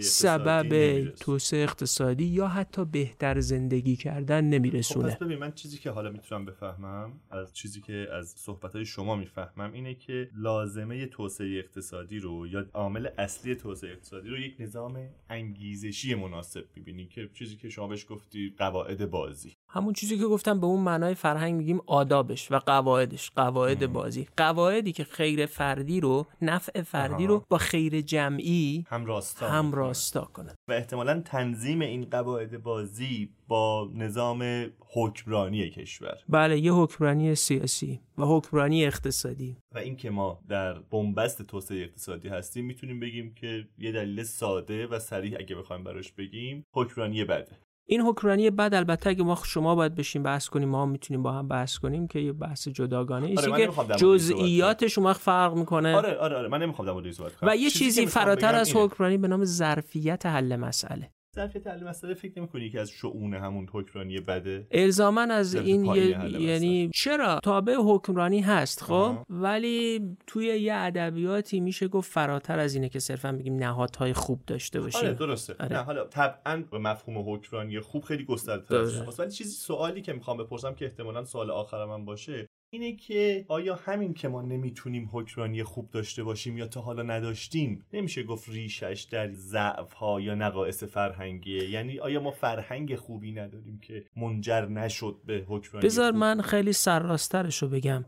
سبب توسعه اقتصادی یا حتی بهتر زندگی کردن نمیرسونه. خب ببین من چیزی که حالا می‌تونم بفهمم از چیزی که از صحبت شما می‌فهمم اینه که لازمه توسعه اقتصادی رو یا عامل اصلی توسعه اقتصادی رو یک نظام انگیزشی مناسب می‌بینی که چیزی که شما بهش گفتی قواعد بازی. همون چیزی که گفتم به اون معنای فرهنگ میگیم آدابش و قواعدش قواعد بازی. قواعدی که خیر فردی رو نفع فردی رو با خیر جمعی هم راستا هم راستا کنه و احتمالا تنظیم این قواعد بازی با نظام حکمرانی کشور. بله یه حکمرانی سیاسی و حکمرانی اقتصادی. و اینکه ما در بنبست توسعه اقتصادی هستیم می‌تونیم بگیم که یه دلیل ساده و سریع اگه بخوایم براش بگیم حکمرانی بده این حکمرانی بعد البته اگه ما شما باید بشیم بحث کنیم ما می‌تونیم با هم بحث کنیم که یه بحث جداگانه ایست. آره که جزئیاتش شما فرق می‌کنه. آره آره آره من نمی‌خوام در صحبت و یه چیزی فراتر از حکمرانی به نام ظرفیت حل مسئله. ظرفیت حل مسئله فکر نمی‌کنی که از شؤون همون حکمرانی بده؟ الزاما از این یعنی چرا؟ تابع حکمرانی هست خب؟ ولی توی یه ادبیاتی میشه گفت فراتر از اینه که صرفا بگیم نهادهای خوب داشته باشیم آره درسته. آره. نه حالا طبعا به مفهوم حکمرانی خوب خیلی گسترده ولی چیزی سوالی که می‌خوام بپرسم که احتمالا سوال آخرم هم باشه اینه که آیا همین که ما نمی‌تونیم حکمرانی خوب داشته باشیم یا تا حالا نداشتیم نمیشه گفت ریشش در ضعف ها یا نقایص فرهنگیه؟ یعنی آیا ما فرهنگ خوبی نداریم که منجر نشد به حکمرانی بذار من خیلی سرراسترش رو بگم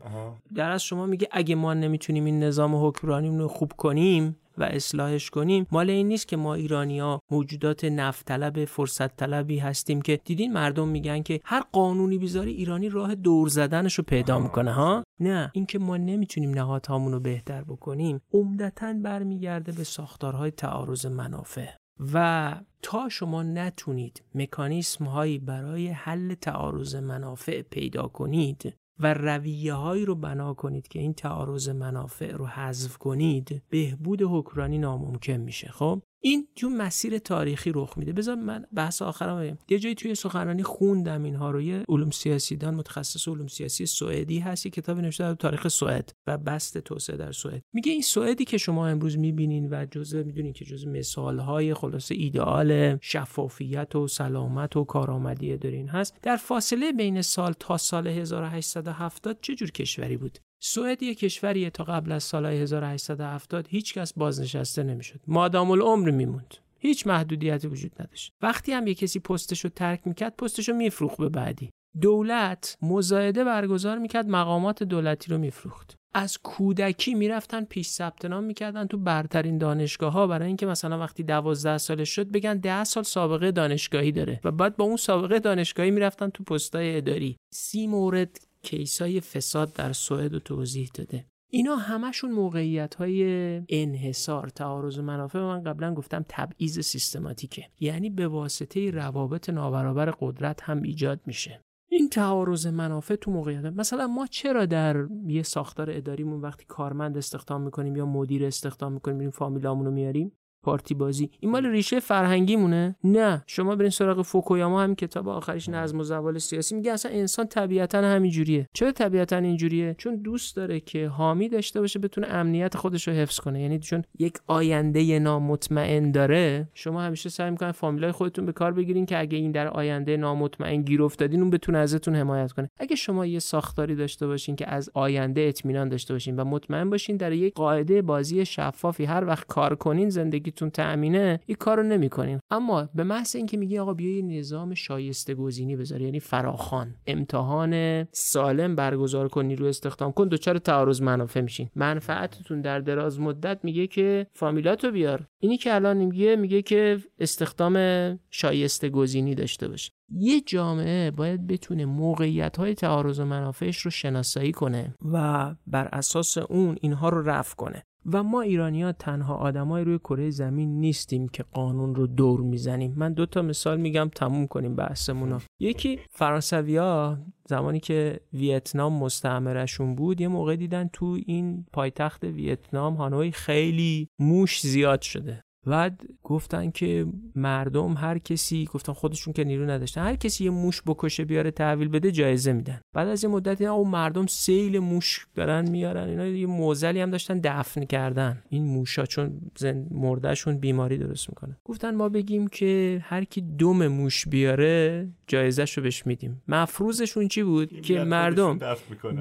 در از شما میگه اگه ما نمی‌تونیم این نظام حکمرانی رو خوب کنیم و اصلاحش کنیم مال این نیست که ما ایرانیا موجودات نفت طلب فرصت طلبی هستیم که دیدین مردم میگن که هر قانونی بیزاری ایرانی راه دور زدنش رو پیدا می‌کنه ها؟ نه اینکه ما نمی‌تونیم نهادهامون رو بهتر بکنیم عمدتا برمیگرده به ساختارهای تعارض منافع. و تا شما نتونید مکانیسم هایی برای حل تعارض منافع پیدا کنید و رویه هایی رو بنا کنید که این تعارض منافع رو حذف کنید بهبود حکمرانی ناممکن میشه خب؟ این تو مسیر تاریخی رخ میده. بذار من بحث آخرم بگم. یه جایی توی سخنرانی خوندم اینها رو. یه علوم سیاسی دان متخصص علوم سیاسی سوئدی هست. یه کتابی نوشته در تاریخ سوئد و بست توسعه در سوئد. میگه این سوئدی که شما امروز می‌بینین و جزء می‌دونین که جزء مثال های خلاصه ایدئال شفافیت و سلامت و کارآمدی دارین. هست. در فاصله بین سال تا سال 1870 چه جور کشوری بود؟ سوئد یک کشوریه تا قبل از سال 1870 هیچکس بازنشسته نمی‌شد. مادام العمر میموند. هیچ محدودیتی وجود نداشت. وقتی هم یه کسی پستش رو ترک می‌کرد پستش رو میفروخت به بعدی. دولت مزایده برگزار می‌کرد مقامات دولتی رو میفروخت. از کودکی می‌رفتن پیش ثبت نام می‌کردن تو برترین دانشگاه ها برای اینکه مثلا وقتی دوازده سالش شد بگن ده سال سابقه دانشگاهی داره. و بعد با اون سابقه دانشگاهی می‌رفتن تو پستای اداری. سی مورد کیسای فساد در سوئد رو توضیح داده. اینا همشون موقعیت های انحصار تعارض منافع. من قبلا گفتم تبعیض سیستماتیکه. یعنی به واسطه روابط نابرابر قدرت هم ایجاد میشه. این تعارض منافع تو موقعیت مثلا ما چرا در یه ساختار اداریمون وقتی کارمند استخدام می‌کنیم یا مدیر استخدام می‌کنیم میریم فامیلامون رو میاریم؟ پارتی بازی. این مال ریشه فرهنگی مونه نه. شما برین سراغ فوکویاما هم کتاب آخرش نظم و زوال سیاسی. میگه اصلا انسان طبیعتا همین جوریه چرا طبیعتا اینجوریه؟ چون دوست داره که حامی داشته باشه بتونه امنیت خودش رو حفظ کنه. یعنی چون یک آینده نامطمئن داره شما همیشه سعی می‌کنن فامیلای خودتون به کار بگیرین که اگه این در آینده نامطمئن گیر افتادین اون بتونه ازتون حمایت کنه. اگه شما یه ساختاری داشته باشین که از آینده اطمینان داشته باشین و مطمئن باشین در یک قاعده بازی شفافی هر وقت کار کنین زندگی زندگیتون تأمینه این کارو نمی‌کنیم اما به محض اینکه میگی آقا بیا یه نظام شایسته گزینی بذار یعنی فراخان امتحان سالم برگزار کنی رو استخدام کن دوچار تعارض منافع میشین. منفعتتون در دراز مدت میگه که فامیلاتو بیار. اینی که الان میگه میگه که استخدام شایسته گزینی داشته باشه یه جامعه باید بتونه موقعیت های تعارض و منافعش رو شناسایی کنه و بر اساس اون اینها رو رفع کنه. و ما ایرانی تنها آدمای روی کره زمین نیستیم که قانون رو دور می‌زنیم. من دو تا مثال میگم تموم کنیم بحثمون یکی فرانسویا زمانی که ویتنام مستعمرشون بود یه موقع دیدن تو این پایتخت ویتنام هانوی خیلی موش زیاد شده. بعد گفتن که مردم هر کسی گفتن خودشون که نیرو نداشتن هر کسی یه موش بکشه بیاره تحویل بده جایزه میدن. بعد از یه مدت اینا او مردم سیل موش دارن میارن اینا یه موزلی هم داشتن دفن کردن. این موشا چون زن مردهشون بیماری درست می‌کنه. گفتن ما بگیم که هر کی دم موش بیاره جایزه رو بهش میدیم. مفروضشون چی بود؟ که مردم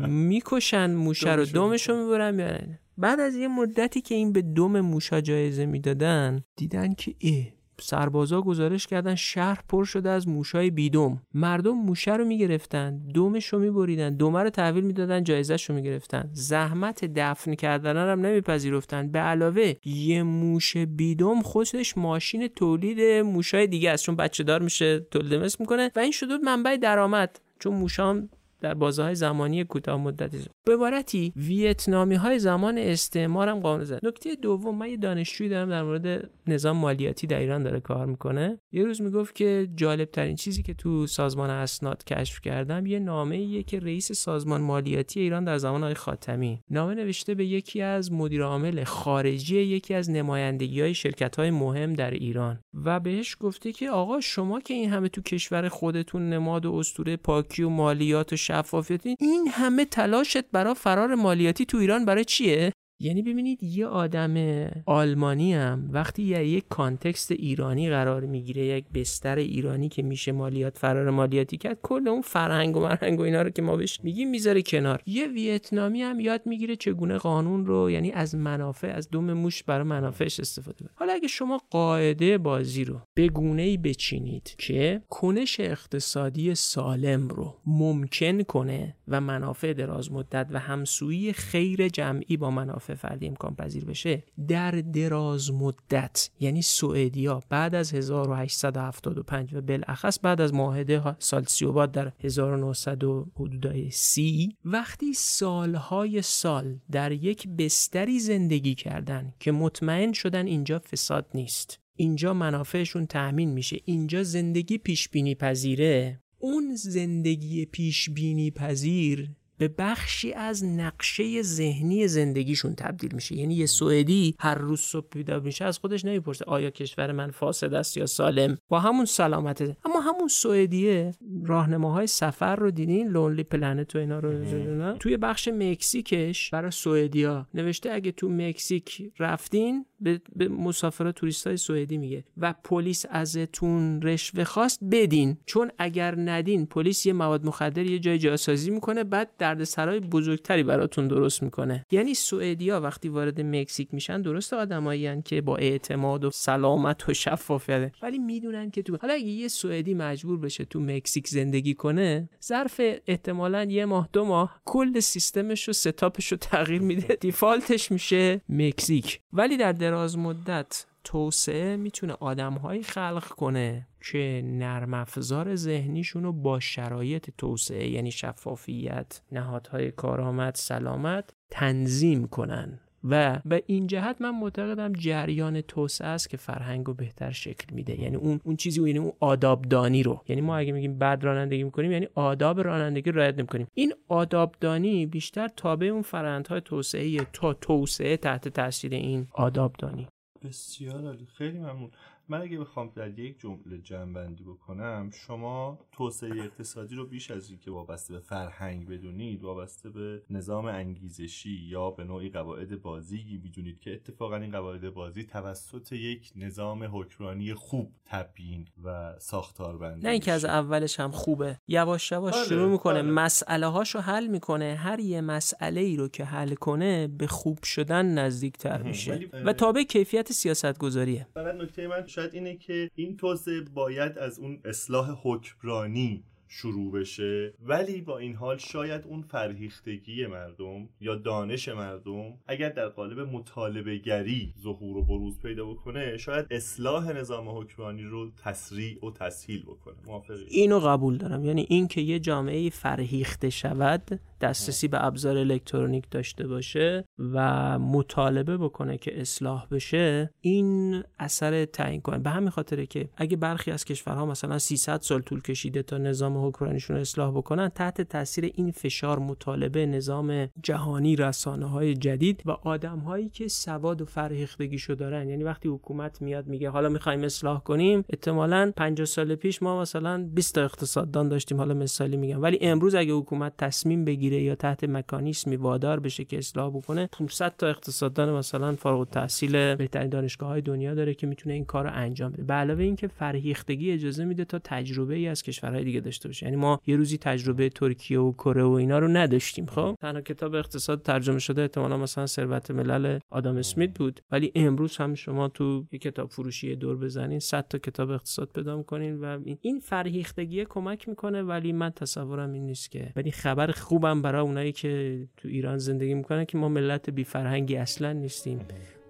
می‌کشن موشه رو دمشو می‌برن میارن. بعد از یه مدتی که این به دم موشا جایزه می‌دادن دیدن که ای سربازا گزارش کردن شهر پر شده از موشای بیدم. مردم موشه رو می‌گرفتن دومش رو میبریدن دومه رو تحویل می‌دادن جایزش رو می‌گرفتن. زحمت دفن کردن هم نمیپذیرفتن. به علاوه یه موش بیدم خودش ماشین تولید موشای دیگه است. چون بچه دار میشه تولید مثل می‌کنه و این شده منبع درآمد. چون موشام در بازه زمانی کوتاه مدتی به عبارتی ویتنامی های زمان استعمار هم قانون زد. نکته دوم من یه دانشجویی دارم در مورد نظام مالیاتی در ایران داره کار می‌کنه. یه روز می‌گفت که جالب ترین چیزی که تو سازمان اسناد کشف کردم یه نامه ایه که رئیس سازمان مالیاتی ایران در زمان آقای خاتمی. نامه نوشته به یکی از مدیر عامل خارجی یکی از نمایندگی های شرکت های مهم در ایران و بهش گفته که آقا شما که این همه تو کشور خودتون نماد و اسطوره پاکی و مالیات و شفافیتی این همه تلاشت برای فرار مالیاتی تو ایران برای چیه؟ یعنی ببینید یه آدم آلمانی هم وقتی یه یک کانتکست ایرانی قرار می‌گیره یک بستر ایرانی که میشه مالیات فرار مالیاتی کرد کل اون فرهنگ و مرهنگ و اینا رو که ما بهش میگیم می‌ذاره کنار. یه ویتنامی هم یاد می‌گیره چگونه قانون رو یعنی از منافع از دوم موش برای منافعش استفاده کنه. حالا اگه شما قاعده بازی رو به گونه ای بچینید که کنش اقتصادی سالم رو ممکن کنه و منافع دراز مدت و همسویی خیر جمعی با منافع منافع فردی امکان پذیر بشه در دراز مدت یعنی سوئدیا بعد از 1875 و بالاخص بعد از معاهده سال سیوباد در 1900 حدودای سی وقتی سالهای سال در یک بستری زندگی کردن که مطمئن شدن اینجا فساد نیست اینجا منافعشون تأمین میشه اینجا زندگی پیش بینی پذیره اون زندگی پیش بینی پذیر به بخشی از نقشه ذهنی زندگیشون تبدیل میشه. یعنی یه سوئدی هر روز صبح بیدار میشه از خودش نمی‌پرسه آیا کشور من فاسد است یا سالم؟ با همون سلامته اما همون سوئدیه راهنماهای سفر رو دیدین؟ Lonely Planet و اینا رو توی بخش مکزیکش برای سوئدیا نوشته اگه تو مکزیک رفتین به, به مسافرا توریستای سوئدی میگه و پلیس ازتون رشوه خواست بدین. چون اگر ندین پلیس یه مواد مخدر یه جای جاسازی می‌کنه بعد دردسرای بزرگتری براتون درست می‌کنه. یعنی سوئدیا وقتی وارد مکزیک میشن درست آدمایی که با اعتماد و سلامت و شفافیت. ولی می‌دونن که تو حالا اگه یه سوئدی مجبور بشه تو مکزیک زندگی کنه ظرف احتمالا یه ماه دو ماه کل سیستمش و ستاپش رو تغییر میده. دیفالتش میشه مکزیک. ولی در دراز مدت توسعه می‌تونه آدمهایی خلق کنه. که نرم افزار ذهنیشون رو با شرایط توسعه یعنی شفافیت نهادهای کارآمد سلامت تنظیم کنن. و به این جهت من معتقدم جریان توسعه است که فرهنگ رو بهتر شکل میده. یعنی اون اون چیزی یعنی اون آدابدانی رو. یعنی ما اگه میگیم بد رانندگی می‌کنیم یعنی آداب رانندگی رعایت نمی‌کنیم. این آدابدانی بیشتر تابع اون فرآیندهای توسعه تا توسعه تحت تاثیر این آدابدانی. بسیار عالی. خیلی ممنون. من اگه بخوام در یک جمله جمع بکنم شما توسعه اقتصادی رو بیش از اینکه وابسته به فرهنگ بدونید وابسته به نظام انگیزشی یا به نوعی قواعد بازی می‌دونید که اتفاقا این قواعد بازی توسط یک نظام حکمرانی خوب تبیین و ساختار بندی نه اینکه از اولش هم خوبه. یواش یواش بله، شروع می‌کنه. بله. مسئله هاشو حل می‌کنه. هر یه مسئله ای رو که حل کنه به خوب شدن نزدیکتر میشه. و تابع کیفیت سیاست گذاریه فقط نکته من شاید اینه که این توسعه باید از اون اصلاح حکمرانی شروع بشه. ولی با این حال شاید اون فرهیختگی مردم یا دانش مردم اگر در قالب مطالبه گری ظهور و بروز پیدا بکنه شاید اصلاح نظام حکمرانی رو تسریع و تسهیل بکنه. موافقی؟ اینو قبول دارم. یعنی این که یه جامعه فرهیخته شود دسترسی به ابزار الکترونیک داشته باشه و مطالبه بکنه که اصلاح بشه این اثر تعیین کنه به همین خاطره که اگه برخی از کشورها مثلا 300 سال طول کشیده تا نظام حکمرانیشون اصلاح بکنن تحت تاثیر این فشار مطالبه نظام جهانی رسانه های جدید و آدم هایی که سواد و فرهیختگیشو دارن. یعنی وقتی حکومت میاد میگه حالا می‌خوایم اصلاح کنیم. احتمالا 50 سال پیش ما مثلا 20 تا اقتصاددان داشتیم حالا مثالی میگم. ولی امروز اگه حکومت تصمیم بگیره یا تحت مکانیسمی وادار بشه که اصلاح بکنه 500 تا اقتصاددان مثلا فارغ التحصیل بهترین دانشگاه های دنیا داره که می‌تونه این کار رو انجام بده. به علاوه اینکه فرهیختگی اجازه میده تا تجربه ای از کشورهای دیگه داشته باشه. یعنی ما یه روزی تجربه ترکیه و کره و اینا رو نداشتیم خب؟ تنها کتاب اقتصاد ترجمه شده احتمالا مثلا ثروت ملل آدم اسمیت بود. ولی امروز هم شما تو یه کتاب فروشی دور بزنین 100 تا کتاب اقتصاد پیدا می‌کنین و این فرهیختگی کمک می‌کنه ولی من تصورم این نیست که. ولی خبر خوبم برای اونایی که تو ایران زندگی می‌کنن که ما ملت بی فرهنگی اصلا نیستیم.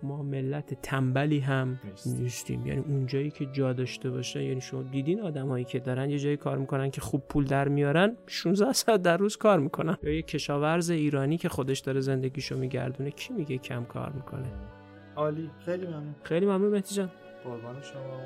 ما ملت تنبلی هم نیستیم. یعنی اونجایی که جا داشته باشه یعنی شما دیدین آدمایی که دارن یه جایی کار می‌کنن که خوب پول در میارن 16 ساعت در روز کار می‌کنن. یا یه کشاورز ایرانی که خودش داره زندگیشو میگردونه کی میگه کم کار می‌کنه؟ عالی. خیلی ممنون. خیلی ممنون مهدی جان. قربان شما.